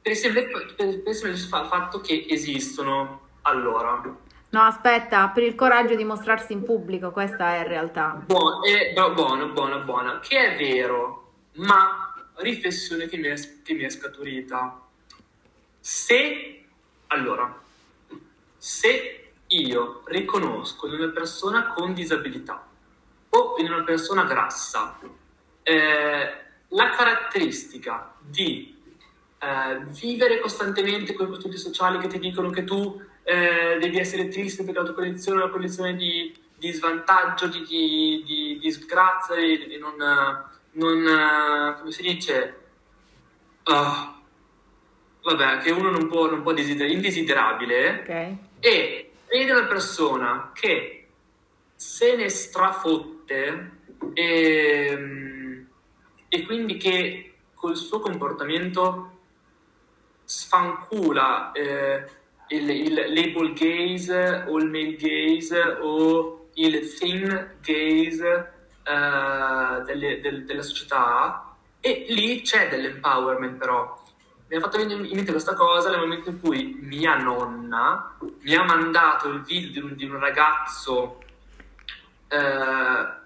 per il semplice, fatto che esistono. Allora, No, aspetta, per il coraggio di mostrarsi in pubblico, questa è in realtà. buono, è, no, buono, buono, buono, che è vero, ma riflessione che mi è, che mi è scaturita. Se, allora, se io riconosco in una persona con disabilità o in una persona grassa eh, la caratteristica di eh, vivere costantemente quei costrutti sociali che ti dicono che tu eh, devi essere triste perché la tua condizione è una condizione di, di svantaggio, di, di, di, di disgrazia, di, non, non, come si dice, Ah, vabbè, che uno non può, non può desiderare, indesiderabile, Ok? e vede una persona che se ne strafotte e, e quindi che col suo comportamento sfancula eh, il, il, label gaze o il male gaze o il thin gaze eh, delle, del, della società. E lì c'è dell'empowerment però. Mi ha fatto venire in mente questa cosa nel momento in cui mia nonna mi ha mandato il video di un, di un ragazzo eh,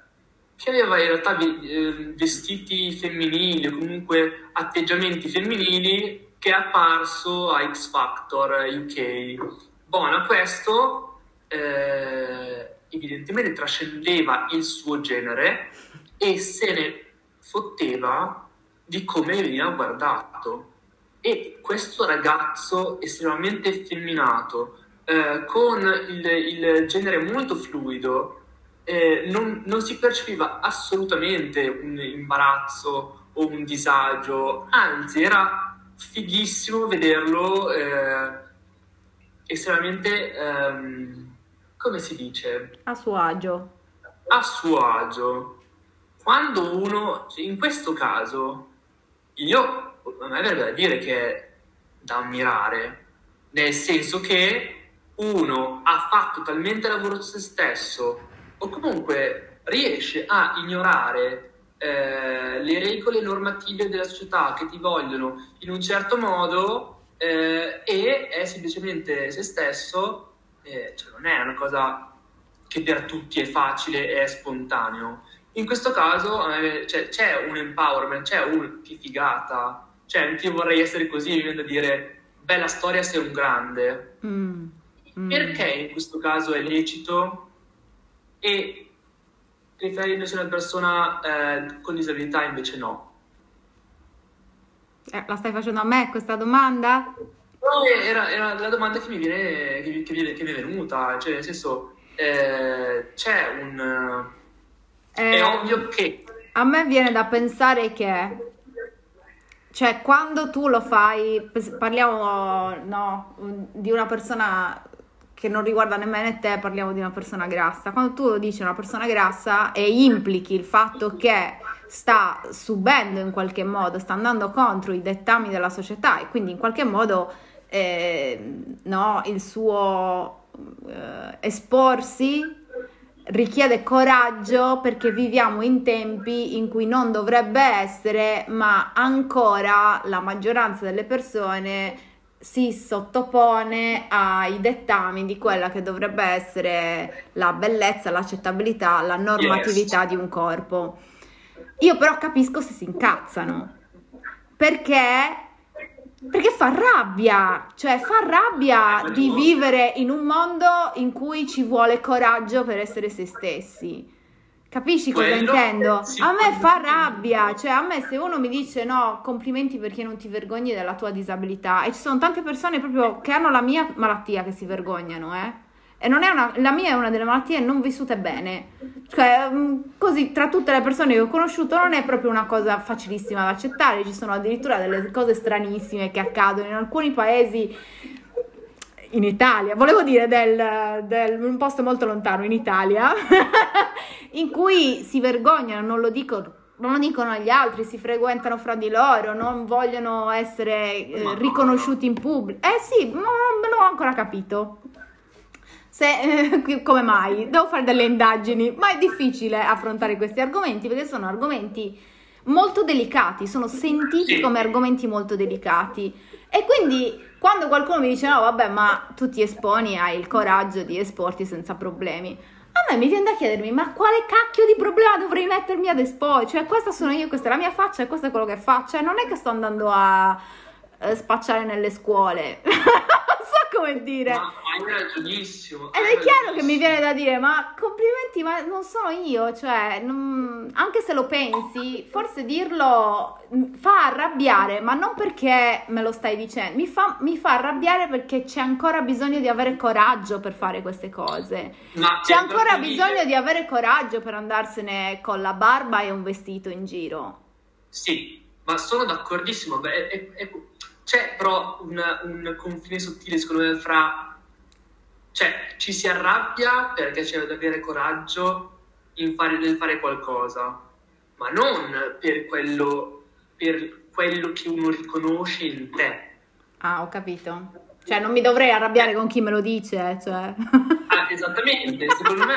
che aveva in realtà eh, vestiti femminili o comunque atteggiamenti femminili che è apparso a X Factor UK. Buona, questo eh, evidentemente trascendeva il suo genere e se ne fotteva di come veniva guardato. E questo ragazzo estremamente effeminato, eh, con il, il genere molto fluido, eh, non, non, si percepiva assolutamente un imbarazzo o un disagio, anzi era fighissimo vederlo eh, estremamente, ehm, come si dice? A suo agio. A suo agio. Quando uno, in questo caso, io, a me verrebbe da dire che è da ammirare, nel senso che uno ha fatto talmente lavoro su se stesso, o comunque riesce a ignorare eh, le regole normative della società che ti vogliono in un certo modo eh, e è semplicemente se stesso, eh, cioè non è una cosa che per tutti è facile e è spontaneo. In questo caso cioè, c'è un empowerment, c'è un che figata, cioè anche vorrei essere così, mi viene da dire bella storia sei un grande. Mm. Mm. Perché in questo caso è lecito e riferendosi a una persona eh, con disabilità invece no. Eh, la stai facendo a me questa domanda? No, era, era la domanda che mi, viene, che, che, viene, che mi è venuta, cioè nel senso eh, c'è un... è eh, ovvio che... A me viene da pensare che cioè, quando tu lo fai, parliamo no, di una persona che non riguarda nemmeno te, parliamo di una persona grassa. Quando tu dici una persona grassa e implichi il fatto che sta subendo in qualche modo, sta andando contro i dettami della società e quindi in qualche modo eh, no, il suo eh, esporsi richiede coraggio perché viviamo in tempi in cui non dovrebbe essere, ma ancora la maggioranza delle persone si sottopone ai dettami di quella che dovrebbe essere la bellezza, l'accettabilità, la normatività yes. di un corpo. Io però capisco se si incazzano, perché perché fa rabbia, cioè fa rabbia di vivere in un mondo in cui ci vuole coraggio per essere se stessi. Capisci cosa Quello, intendo? Sì, a me fa rabbia, cioè a me se uno mi dice no, complimenti perché non ti vergogni della tua disabilità e ci sono tante persone proprio che hanno la mia malattia che si vergognano, eh? E non è una, la mia è una delle malattie non vissute bene. Cioè, mm, così tra tutte le persone che ho conosciuto non è proprio una cosa facilissima da accettare, ci sono addirittura delle cose stranissime che accadono in alcuni paesi in Italia, volevo dire del, del, un posto molto lontano in Italia, *laughs* in cui si vergognano, non lo dico non lo dicono agli altri, si frequentano fra di loro, non vogliono essere eh, riconosciuti in pubblico. Eh sì, non, non ho ancora capito. Se, *laughs* eh, come mai? Devo fare delle indagini, ma è difficile affrontare questi argomenti perché sono argomenti molto delicati, sono sentiti come argomenti molto delicati. E quindi quando qualcuno mi dice no, vabbè, ma tu ti esponi, hai il coraggio di esporti senza problemi. A me mi viene da chiedermi, ma quale cacchio di problema dovrei mettermi ad esporre? Cioè, questa sono io, questa è la mia faccia e questo è quello che faccio. Cioè, non è che sto andando a eh, spacciare nelle scuole. *laughs* come dire. Ma hai ragionissimo. Ed è chiaro che mi viene da dire, ma complimenti, ma non sono io, cioè, non, anche se lo pensi, forse dirlo fa arrabbiare, ma non perché me lo stai dicendo, mi fa, mi fa arrabbiare perché c'è ancora bisogno di avere coraggio per fare queste cose. Ma c'è ancora bisogno dire... di avere coraggio per andarsene con la barba e un vestito in giro. Sì, ma sono d'accordissimo. Beh, è, è, c'è però un, un confine sottile, secondo me, fra... Cioè, ci si arrabbia perché c'è da avere coraggio in fare, nel fare qualcosa, ma non per quello, per quello che uno riconosce in te. Ah, ho capito. Cioè, non mi dovrei arrabbiare con chi me lo dice, cioè. ah, esattamente, secondo me.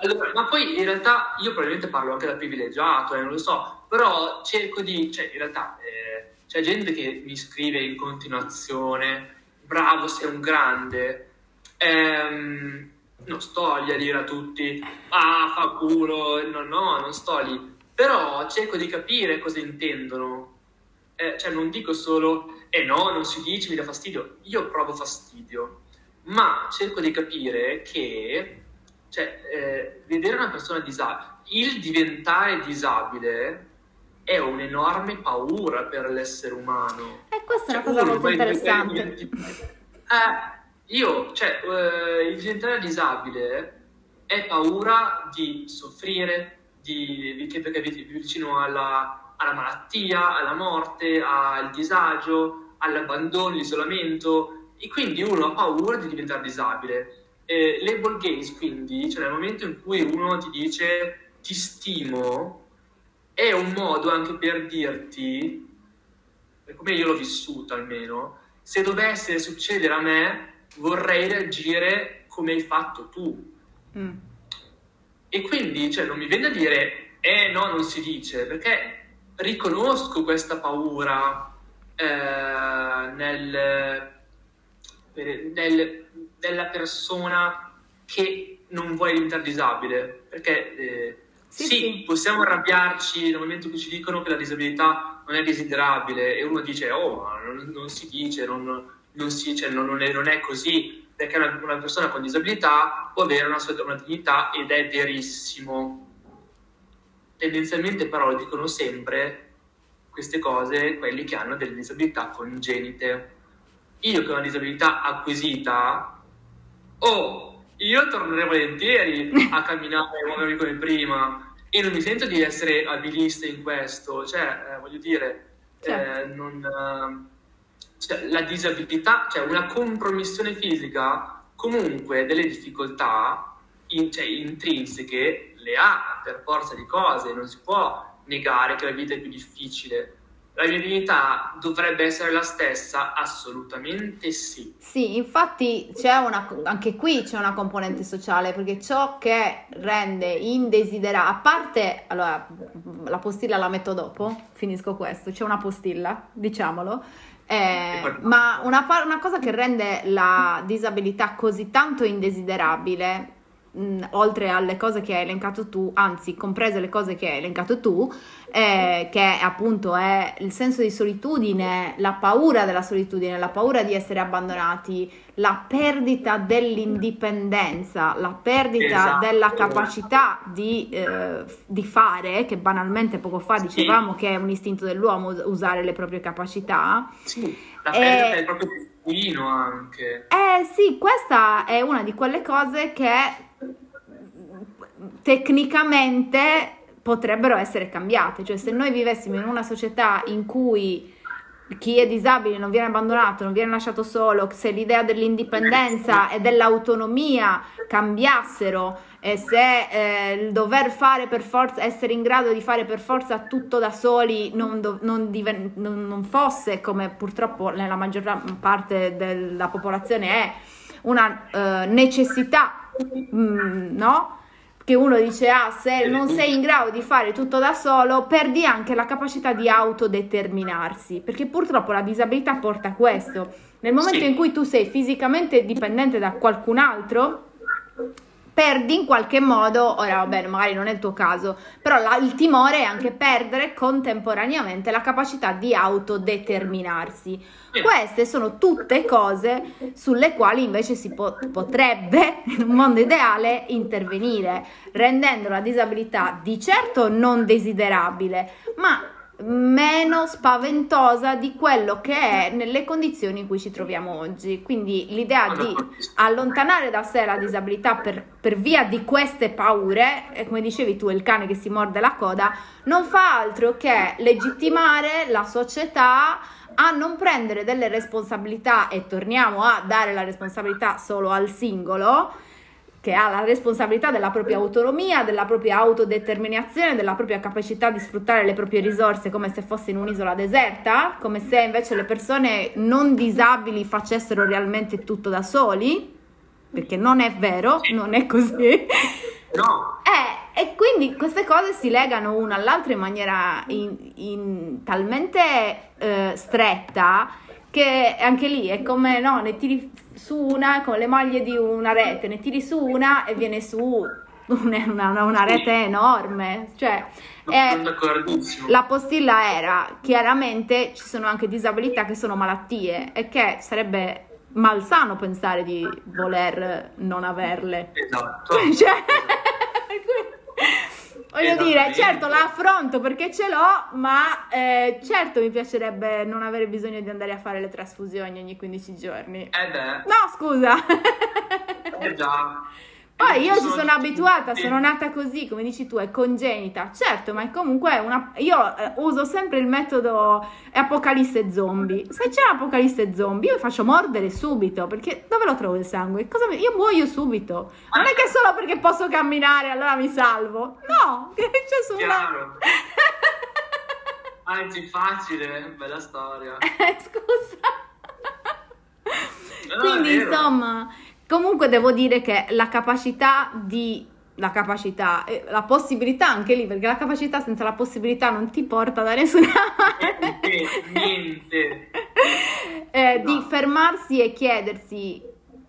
Allora, ma poi in realtà io probabilmente parlo anche da privilegiato, eh, non lo so, però cerco di, cioè in realtà eh, c'è gente che mi scrive in continuazione, bravo, sei un grande. Ehm, non sto lì a dire a tutti, ah, fa culo, no, no, non sto lì. Però cerco di capire cosa intendono. Eh, cioè, non dico solo, eh no, non si dice, mi dà fastidio. Io provo fastidio, ma cerco di capire che, cioè, eh, vedere una persona disabile, il diventare disabile è un'enorme paura per l'essere umano. E questa cioè, è una cosa molto interessante. Eh, io, cioè, eh, il diventare disabile è paura di soffrire, di, di perché vicino alla, alla, malattia, alla morte, al disagio, all'abbandono, all'isolamento e quindi uno ha paura di diventare disabile. Eh, label gaze, quindi, cioè nel momento in cui uno ti dice ti stimo, è un modo anche per dirti, come io l'ho vissuto almeno, se dovesse succedere a me, vorrei reagire come hai fatto tu. Mm. E quindi cioè, non mi viene a dire, eh no, non si dice, perché riconosco questa paura eh, nel, nel, nella persona che non vuole diventare disabile, perché eh, sì, sì, sì, possiamo arrabbiarci nel momento in cui ci dicono che la disabilità non è desiderabile e uno dice, oh, non, non si dice, non, non, si, cioè, non, non, è, è, così, perché una, una, persona con disabilità può avere una sua una dignità ed è verissimo. Tendenzialmente però lo dicono sempre queste cose quelli che hanno delle disabilità congenite. Io che ho una disabilità acquisita, oh, io tornerei volentieri a camminare e muovermi come prima e non mi sento di essere abilista in questo, cioè, eh, voglio dire, certo. eh, non... Eh, cioè, la disabilità, cioè una compromissione fisica, comunque delle difficoltà in, cioè, intrinseche le ha per forza di cose, non si può negare che la vita è più difficile. La mia dignità dovrebbe essere la stessa? Assolutamente sì. Sì, infatti c'è una, anche qui c'è una componente sociale perché ciò che rende indesiderato, a parte, allora la postilla la metto dopo, finisco questo, c'è una postilla, diciamolo, eh, ma una, una, cosa che rende la disabilità così tanto indesiderabile, mh, oltre alle cose che hai elencato tu, anzi comprese le cose che hai elencato tu, eh, che appunto è il senso di solitudine, la paura della solitudine, la paura di essere abbandonati, la perdita dell'indipendenza, la perdita esatto. della capacità di, eh, di, fare, che banalmente poco fa dicevamo sì. che è un istinto dell'uomo usare le proprie capacità. Sì, la perdita e... del proprio destino anche. Eh sì, questa è una di quelle cose che tecnicamente potrebbero essere cambiate, cioè se noi vivessimo in una società in cui chi è disabile non viene abbandonato, non viene lasciato solo, se l'idea dell'indipendenza e dell'autonomia cambiassero e se eh, il dover fare per forza, essere in grado di fare per forza tutto da soli non, do, non, diven- non, non fosse come purtroppo nella maggior parte della popolazione è una uh, necessità, mm, no? Che uno dice ah se non sei in grado di fare tutto da solo perdi anche la capacità di autodeterminarsi perché purtroppo la disabilità porta a questo nel momento sì. in cui tu sei fisicamente dipendente da qualcun altro perdi in qualche modo, ora va bene, magari non è il tuo caso, però la, il timore è anche perdere contemporaneamente la capacità di autodeterminarsi. Queste sono tutte cose sulle quali invece si po- potrebbe, in un mondo ideale, intervenire, rendendo la disabilità di certo non desiderabile, ma meno spaventosa di quello che è nelle condizioni in cui ci troviamo oggi. Quindi l'idea di allontanare da sé la disabilità per, per via di queste paure, e come dicevi tu, il cane che si morde la coda, non fa altro che legittimare la società a non prendere delle responsabilità e torniamo a dare la responsabilità solo al singolo che ha la responsabilità della propria autonomia, della propria autodeterminazione, della propria capacità di sfruttare le proprie risorse come se fosse in un'isola deserta, come se invece le persone non disabili facessero realmente tutto da soli, perché non è vero, non è così. No. Eh, e quindi queste cose si legano una all'altra in maniera in, in talmente eh, stretta che anche lì è come no, ne tiri su una con le maglie di una rete, ne tiri su una e viene su una, una, una rete enorme. Cioè, è, la postilla era chiaramente ci sono anche disabilità che sono malattie e che sarebbe malsano pensare di voler non averle. Esatto. *laughs* Cioè, *laughs* Voglio dire, certo la affronto perché ce l'ho, ma eh, certo mi piacerebbe non avere bisogno di andare a fare le trasfusioni ogni 15 giorni. Eh beh. No, scusa. Eh già. *laughs* Poi io ci sono abituata, sono nata così, come dici tu, è congenita. Certo, ma è comunque una... Io eh, uso sempre il metodo apocalisse zombie. Se c'è apocalisse zombie, io mi faccio mordere subito, perché dove lo trovo il sangue? Cosa mi... Io muoio subito. Non è che solo perché posso camminare allora mi salvo. No, *laughs* c'è su una... *laughs* Anzi, facile, bella storia. Eh, scusa. No, Quindi, insomma Comunque devo dire che la capacità di la capacità, la possibilità anche lì, perché la capacità senza la possibilità non ti porta da nessuna parte. Niente. *laughs* eh, no. Di fermarsi e chiedersi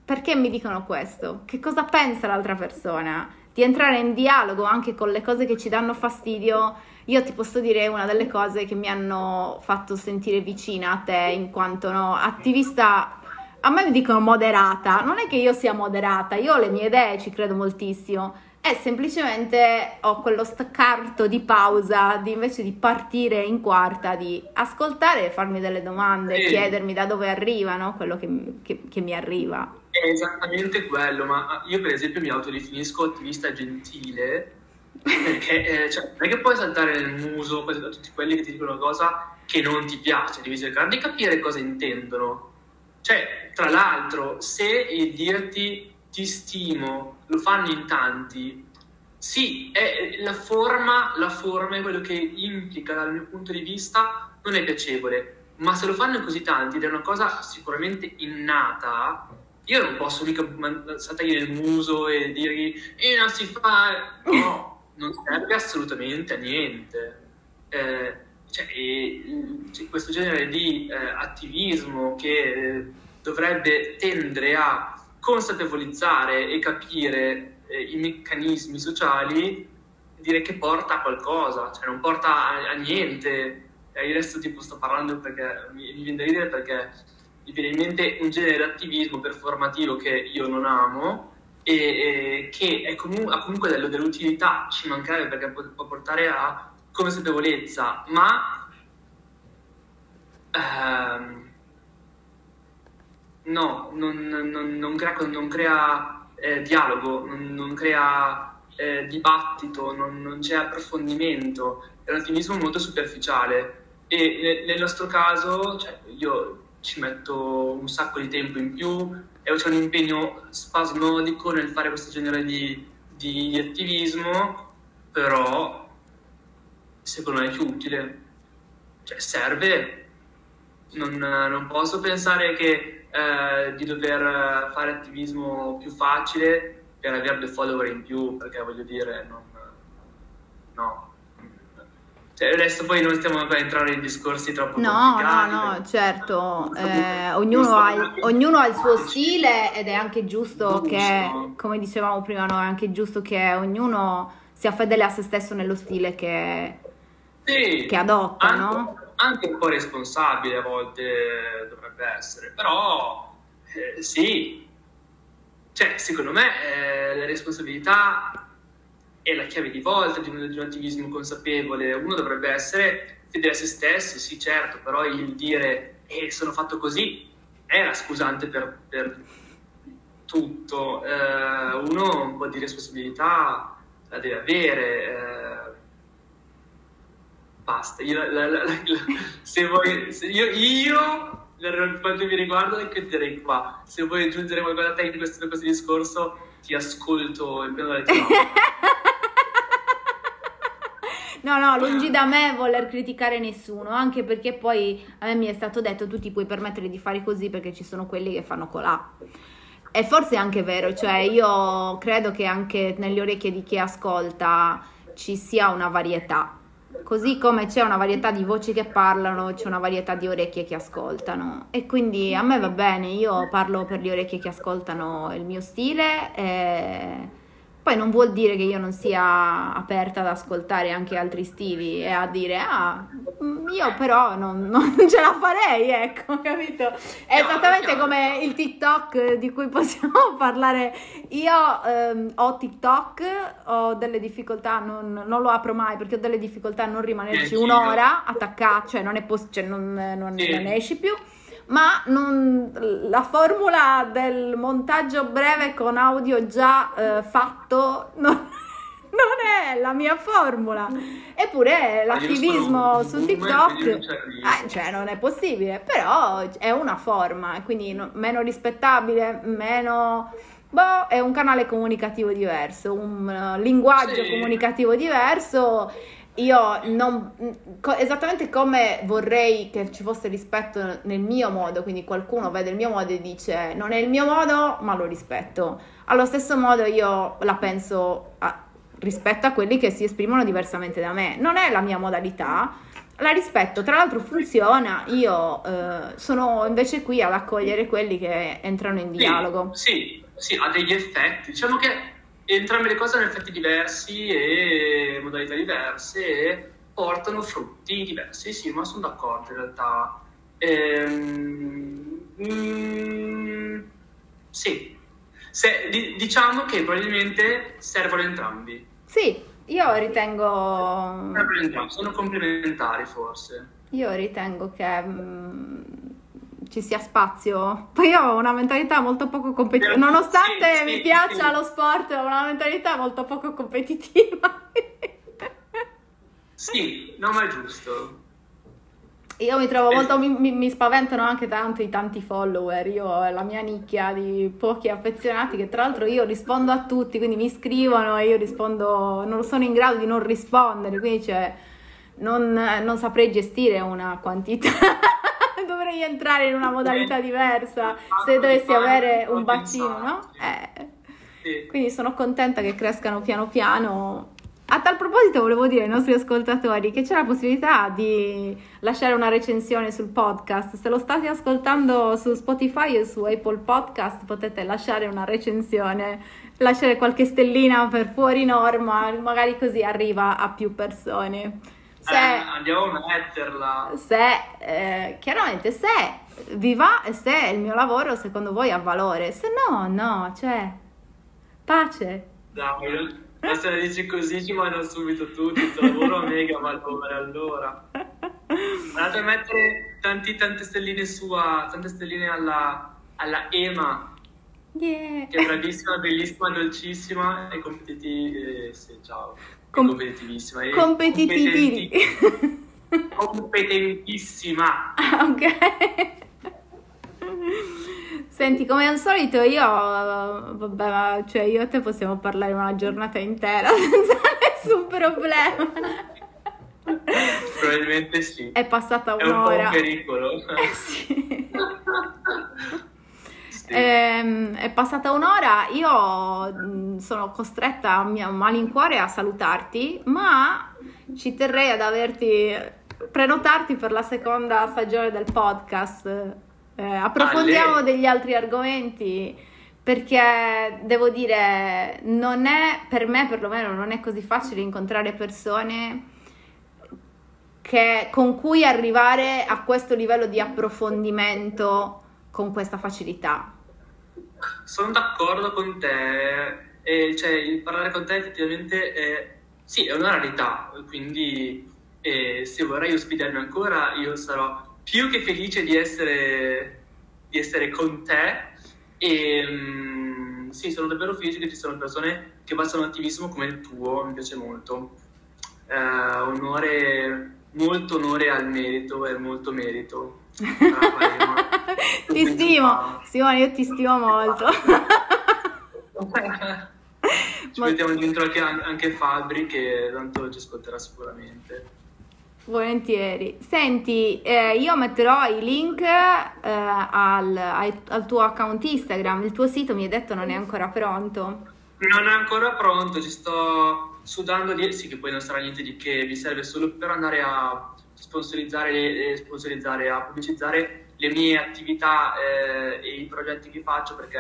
perché mi dicono questo? Che cosa pensa l'altra persona? Di entrare in dialogo anche con le cose che ci danno fastidio. Io ti posso dire una delle cose che mi hanno fatto sentire vicina a te in quanto no, attivista a me mi dicono moderata, non è che io sia moderata, io ho le mie idee, ci credo moltissimo, è semplicemente ho quello staccarto di pausa, di invece di partire in quarta, di ascoltare e farmi delle domande, sì. chiedermi da dove arrivano quello che, che, che mi arriva. È esattamente quello, ma io per esempio mi autodefinisco attivista gentile perché eh, cioè, non è che puoi saltare nel muso da tutti quelli che ti dicono una cosa che non ti piace, devi cercare di capire cosa intendono cioè, tra l'altro, se il dirti ti stimo lo fanno in tanti, sì, è la forma, la forma è quello che implica dal mio punto di vista non è piacevole, ma se lo fanno in così tanti ed è una cosa sicuramente innata, io non posso mica saltargli nel muso e dirgli e non si fa, no, non serve assolutamente a niente. Eh, cioè, c'è questo genere di eh, attivismo che eh, dovrebbe tendere a consapevolizzare e capire eh, i meccanismi sociali, dire che porta a qualcosa, cioè non porta a, a niente. E adesso tipo sto parlando perché mi, mi viene da ridere perché mi viene in mente un genere di attivismo performativo che io non amo e, e che comu- ha comunque dell'utilità, ci mancherebbe perché può, può portare a consapevolezza, ma ehm, no, non, non, non crea, non crea eh, dialogo, non, crea eh, dibattito, non, c'è approfondimento, è un ottimismo molto superficiale. E nel, nel nostro caso cioè, io ci metto un sacco di tempo in più e c'è un impegno spasmodico nel fare questo genere di, di attivismo, però secondo me è più utile. Cioè, serve. Non, non posso pensare che eh, di dover fare attivismo più facile per avere dei follower in più, perché voglio dire, non, no. Cioè, adesso poi non stiamo a entrare in discorsi troppo. No, no, no, certo. Eh, ognuno, ha il, ognuno, ha il, suo stile ed è anche giusto che, come dicevamo prima, no, è anche giusto che ognuno sia fedele a se stesso nello stile che, sì, che adotta, anche? Anche un po' responsabile a volte dovrebbe essere, però eh, sì, cioè secondo me eh, la responsabilità è la chiave di volta di un, di un attivismo consapevole, uno dovrebbe essere fedele a se stesso, sì certo, però il dire eh, sono fatto così è la scusante per, per tutto, eh, uno un po' di responsabilità la deve avere. Eh, basta. Io, la, la, la, se vuoi, se io, io, per quanto mi riguarda che direi qua, se vuoi aggiungere qualcosa a te in questo, questo discorso, ti ascolto in pieno *laughs* No, no, lungi da me voler criticare nessuno, anche perché poi a me mi è stato detto tu ti puoi permettere di fare così perché ci sono quelli che fanno colà. E forse è anche vero, cioè io credo che anche nelle orecchie di chi ascolta ci sia una varietà. Così come c'è una varietà di voci che parlano, c'è una varietà di orecchie che ascoltano. E quindi a me va bene, io parlo per le orecchie che ascoltano il mio stile. E poi non vuol dire che io non sia aperta ad ascoltare anche altri stili e a dire, ah, mm, io però non, *laughs* non ce la farei, ecco, capito? È esattamente come il TikTok di cui possiamo *laughs* parlare. Io ehm, ho TikTok, ho delle difficoltà, non, non, lo apro mai perché ho delle difficoltà a non rimanerci un'ora attaccato, cioè non, è poss- cioè non, non, non ne esci più ma non, la formula del montaggio breve con audio già eh, fatto non, *laughs* non, è la mia formula. Eppure l'attivismo su TikTok, eh, cioè non è possibile, però è una forma, quindi no, meno rispettabile, meno... Boh, è un canale comunicativo diverso, un uh, linguaggio sì. comunicativo diverso io non esattamente come vorrei che ci fosse rispetto nel mio modo, quindi qualcuno vede il mio modo e dice non è il mio modo, ma lo rispetto. Allo stesso modo io la penso a, rispetto a quelli che si esprimono diversamente da me. Non è la mia modalità, la rispetto, tra l'altro funziona, io eh, sono invece qui ad accogliere quelli che entrano in dialogo. Sì, sì, sì ha degli effetti. Diciamo che entrambe le cose hanno effetti diversi e modalità diverse e portano frutti diversi, sì, ma sono d'accordo in realtà. Ehm, mm, sì, Se, di, diciamo che probabilmente servono entrambi. Sì, io ritengo... Sono complementari forse. Io ritengo che... Mm, ci sia spazio. Poi io ho una mentalità molto poco competitiva, nonostante mi piaccia lo sport, ho una mentalità molto poco competitiva. *laughs* sì, no, ma è giusto. Io mi trovo molto, mi, mi, mi, spaventano anche tanto i tanti follower, io ho la mia nicchia di pochi affezionati che tra l'altro io rispondo a tutti, quindi mi scrivono e io rispondo, non sono in grado di non rispondere, quindi cioè, non, non saprei gestire una quantità dovrei entrare in una modalità diversa se dovessi avere un bacino, no? Eh. Quindi sono contenta che crescano piano piano. A tal proposito volevo dire ai nostri ascoltatori che c'è la possibilità di lasciare una recensione sul podcast. Se lo state ascoltando su Spotify o su Apple Podcast potete lasciare una recensione, lasciare qualche stellina per fuori norma, magari così arriva a più persone. Se, eh, andiamo a metterla. Se, eh, chiaramente, se vi va e se il mio lavoro secondo voi ha valore, se no, no, cioè, pace. Dai, se la dici così ci mandano subito tutti, il tuo lavoro mega valore allora. Andate a mettere tanti, tante stelline su, tante stelline alla, alla Ema. Yeah. Che è bravissima, bellissima, dolcissima e competitiva. Eh, sì, ciao Com- competitivissima. È competitivi. competentissima. Ah, ok. Senti, come al solito io, vabbè, cioè io e te possiamo parlare una giornata intera *laughs* senza nessun problema. Probabilmente sì. È passata un'ora. È un po' un pericolo. Eh sì. *laughs* Sì. Eh, è passata un'ora, io mm, sono costretta a mio malincuore a salutarti, ma ci terrei ad averti prenotarti per la seconda stagione del podcast. Eh, approfondiamo Ale. degli altri argomenti perché devo dire, non è per me perlomeno non è così facile incontrare persone che, con cui arrivare a questo livello di approfondimento con questa facilità. Sono d'accordo con te, e, cioè il parlare con te effettivamente è, sì, è una rarità, quindi eh, se vorrai ospitarmi ancora io sarò più che felice di essere, di essere con te. E um, sì, sono davvero felice che ci siano persone che facciano attivismo come il tuo, mi piace molto. Uh, onore, molto onore al merito e molto merito ti stimo, Simone, io ti stimo molto. ci mettiamo dentro anche, anche Fabri che tanto ci ascolterà sicuramente. Volentieri. Senti, eh, io metterò i link eh, al, al, tuo account Instagram, il tuo sito mi hai detto non è ancora pronto. Non è ancora pronto, ci sto sudando di... Sì, che poi non sarà niente di che, mi serve solo per andare a sponsorizzare, sponsorizzare a pubblicizzare le mie attività eh, e i progetti che faccio perché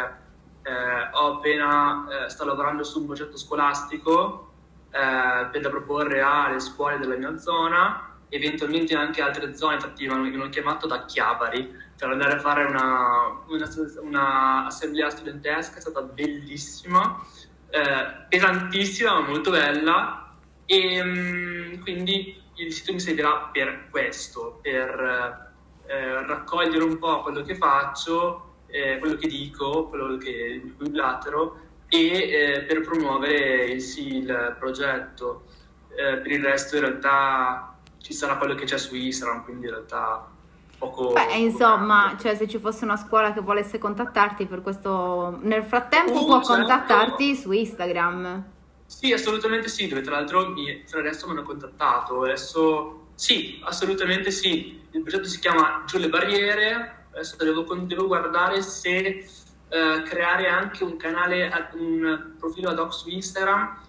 eh, ho appena, eh, sto lavorando su un progetto scolastico eh, per da proporre alle scuole della mia zona eventualmente anche altre zone, infatti mi hanno chiamato da Chiavari per andare a fare una, una, una assemblea studentesca, è stata bellissima, eh, pesantissima ma molto bella e um, quindi il sito mi servirà per questo, per eh, raccogliere un po' quello che faccio, eh, quello che dico, quello che, di cui blatero e eh, per promuovere il, sì, il progetto. Eh, per il resto in realtà ci sarà quello che c'è su Instagram, quindi in realtà poco... Beh, insomma, cioè, se ci fosse una scuola che volesse contattarti per questo... Nel frattempo uh, può certo. contattarti su Instagram. Sì, assolutamente sì, dove tra l'altro mi, tra adesso mi hanno contattato, adesso sì, assolutamente sì. Il progetto si chiama Giù le barriere, adesso devo, devo guardare se eh, creare anche un canale, un profilo ad hoc su Instagram.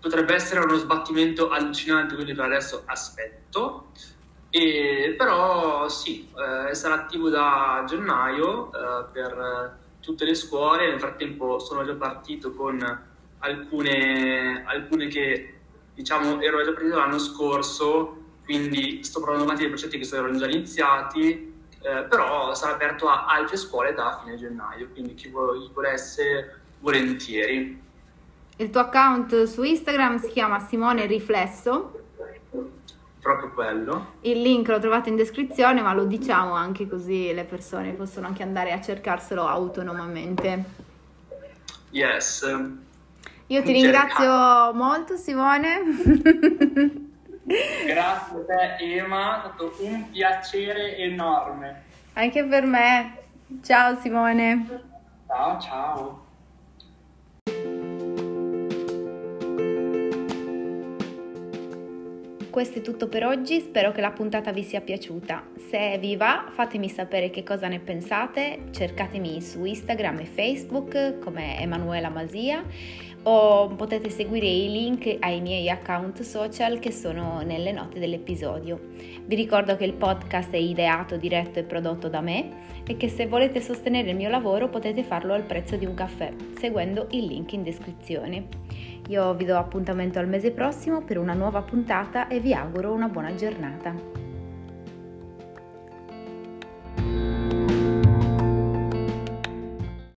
Potrebbe essere uno sbattimento allucinante, quindi per adesso aspetto. E, però sì, eh, sarà attivo da gennaio eh, per tutte le scuole, nel frattempo sono già partito con alcune, alcune che diciamo ero già partito l'anno scorso, quindi sto provando avanti dei progetti che sono già iniziati, eh, però sarà aperto a altre scuole da fine gennaio, quindi chi, chi volesse volentieri. Il tuo account su Instagram si chiama Simone Riflesso. Proprio quello. Il link lo trovate in descrizione, ma lo diciamo anche così le persone possono anche andare a cercarselo autonomamente. Yes. Io ti ringrazio molto Simone. *laughs* Grazie a te Ema, è stato un piacere enorme. Anche per me. Ciao Simone. Ciao, ciao. questo è tutto per oggi, spero che la puntata vi sia piaciuta. Se vi va fatemi sapere che cosa ne pensate, cercatemi su Instagram e Facebook come Emanuela Masia o potete seguire i link ai miei account social che sono nelle note dell'episodio. Vi ricordo che il podcast è ideato, diretto e prodotto da me e che se volete sostenere il mio lavoro potete farlo al prezzo di un caffè seguendo il link in descrizione. Io vi do appuntamento al mese prossimo per una nuova puntata e vi auguro una buona giornata.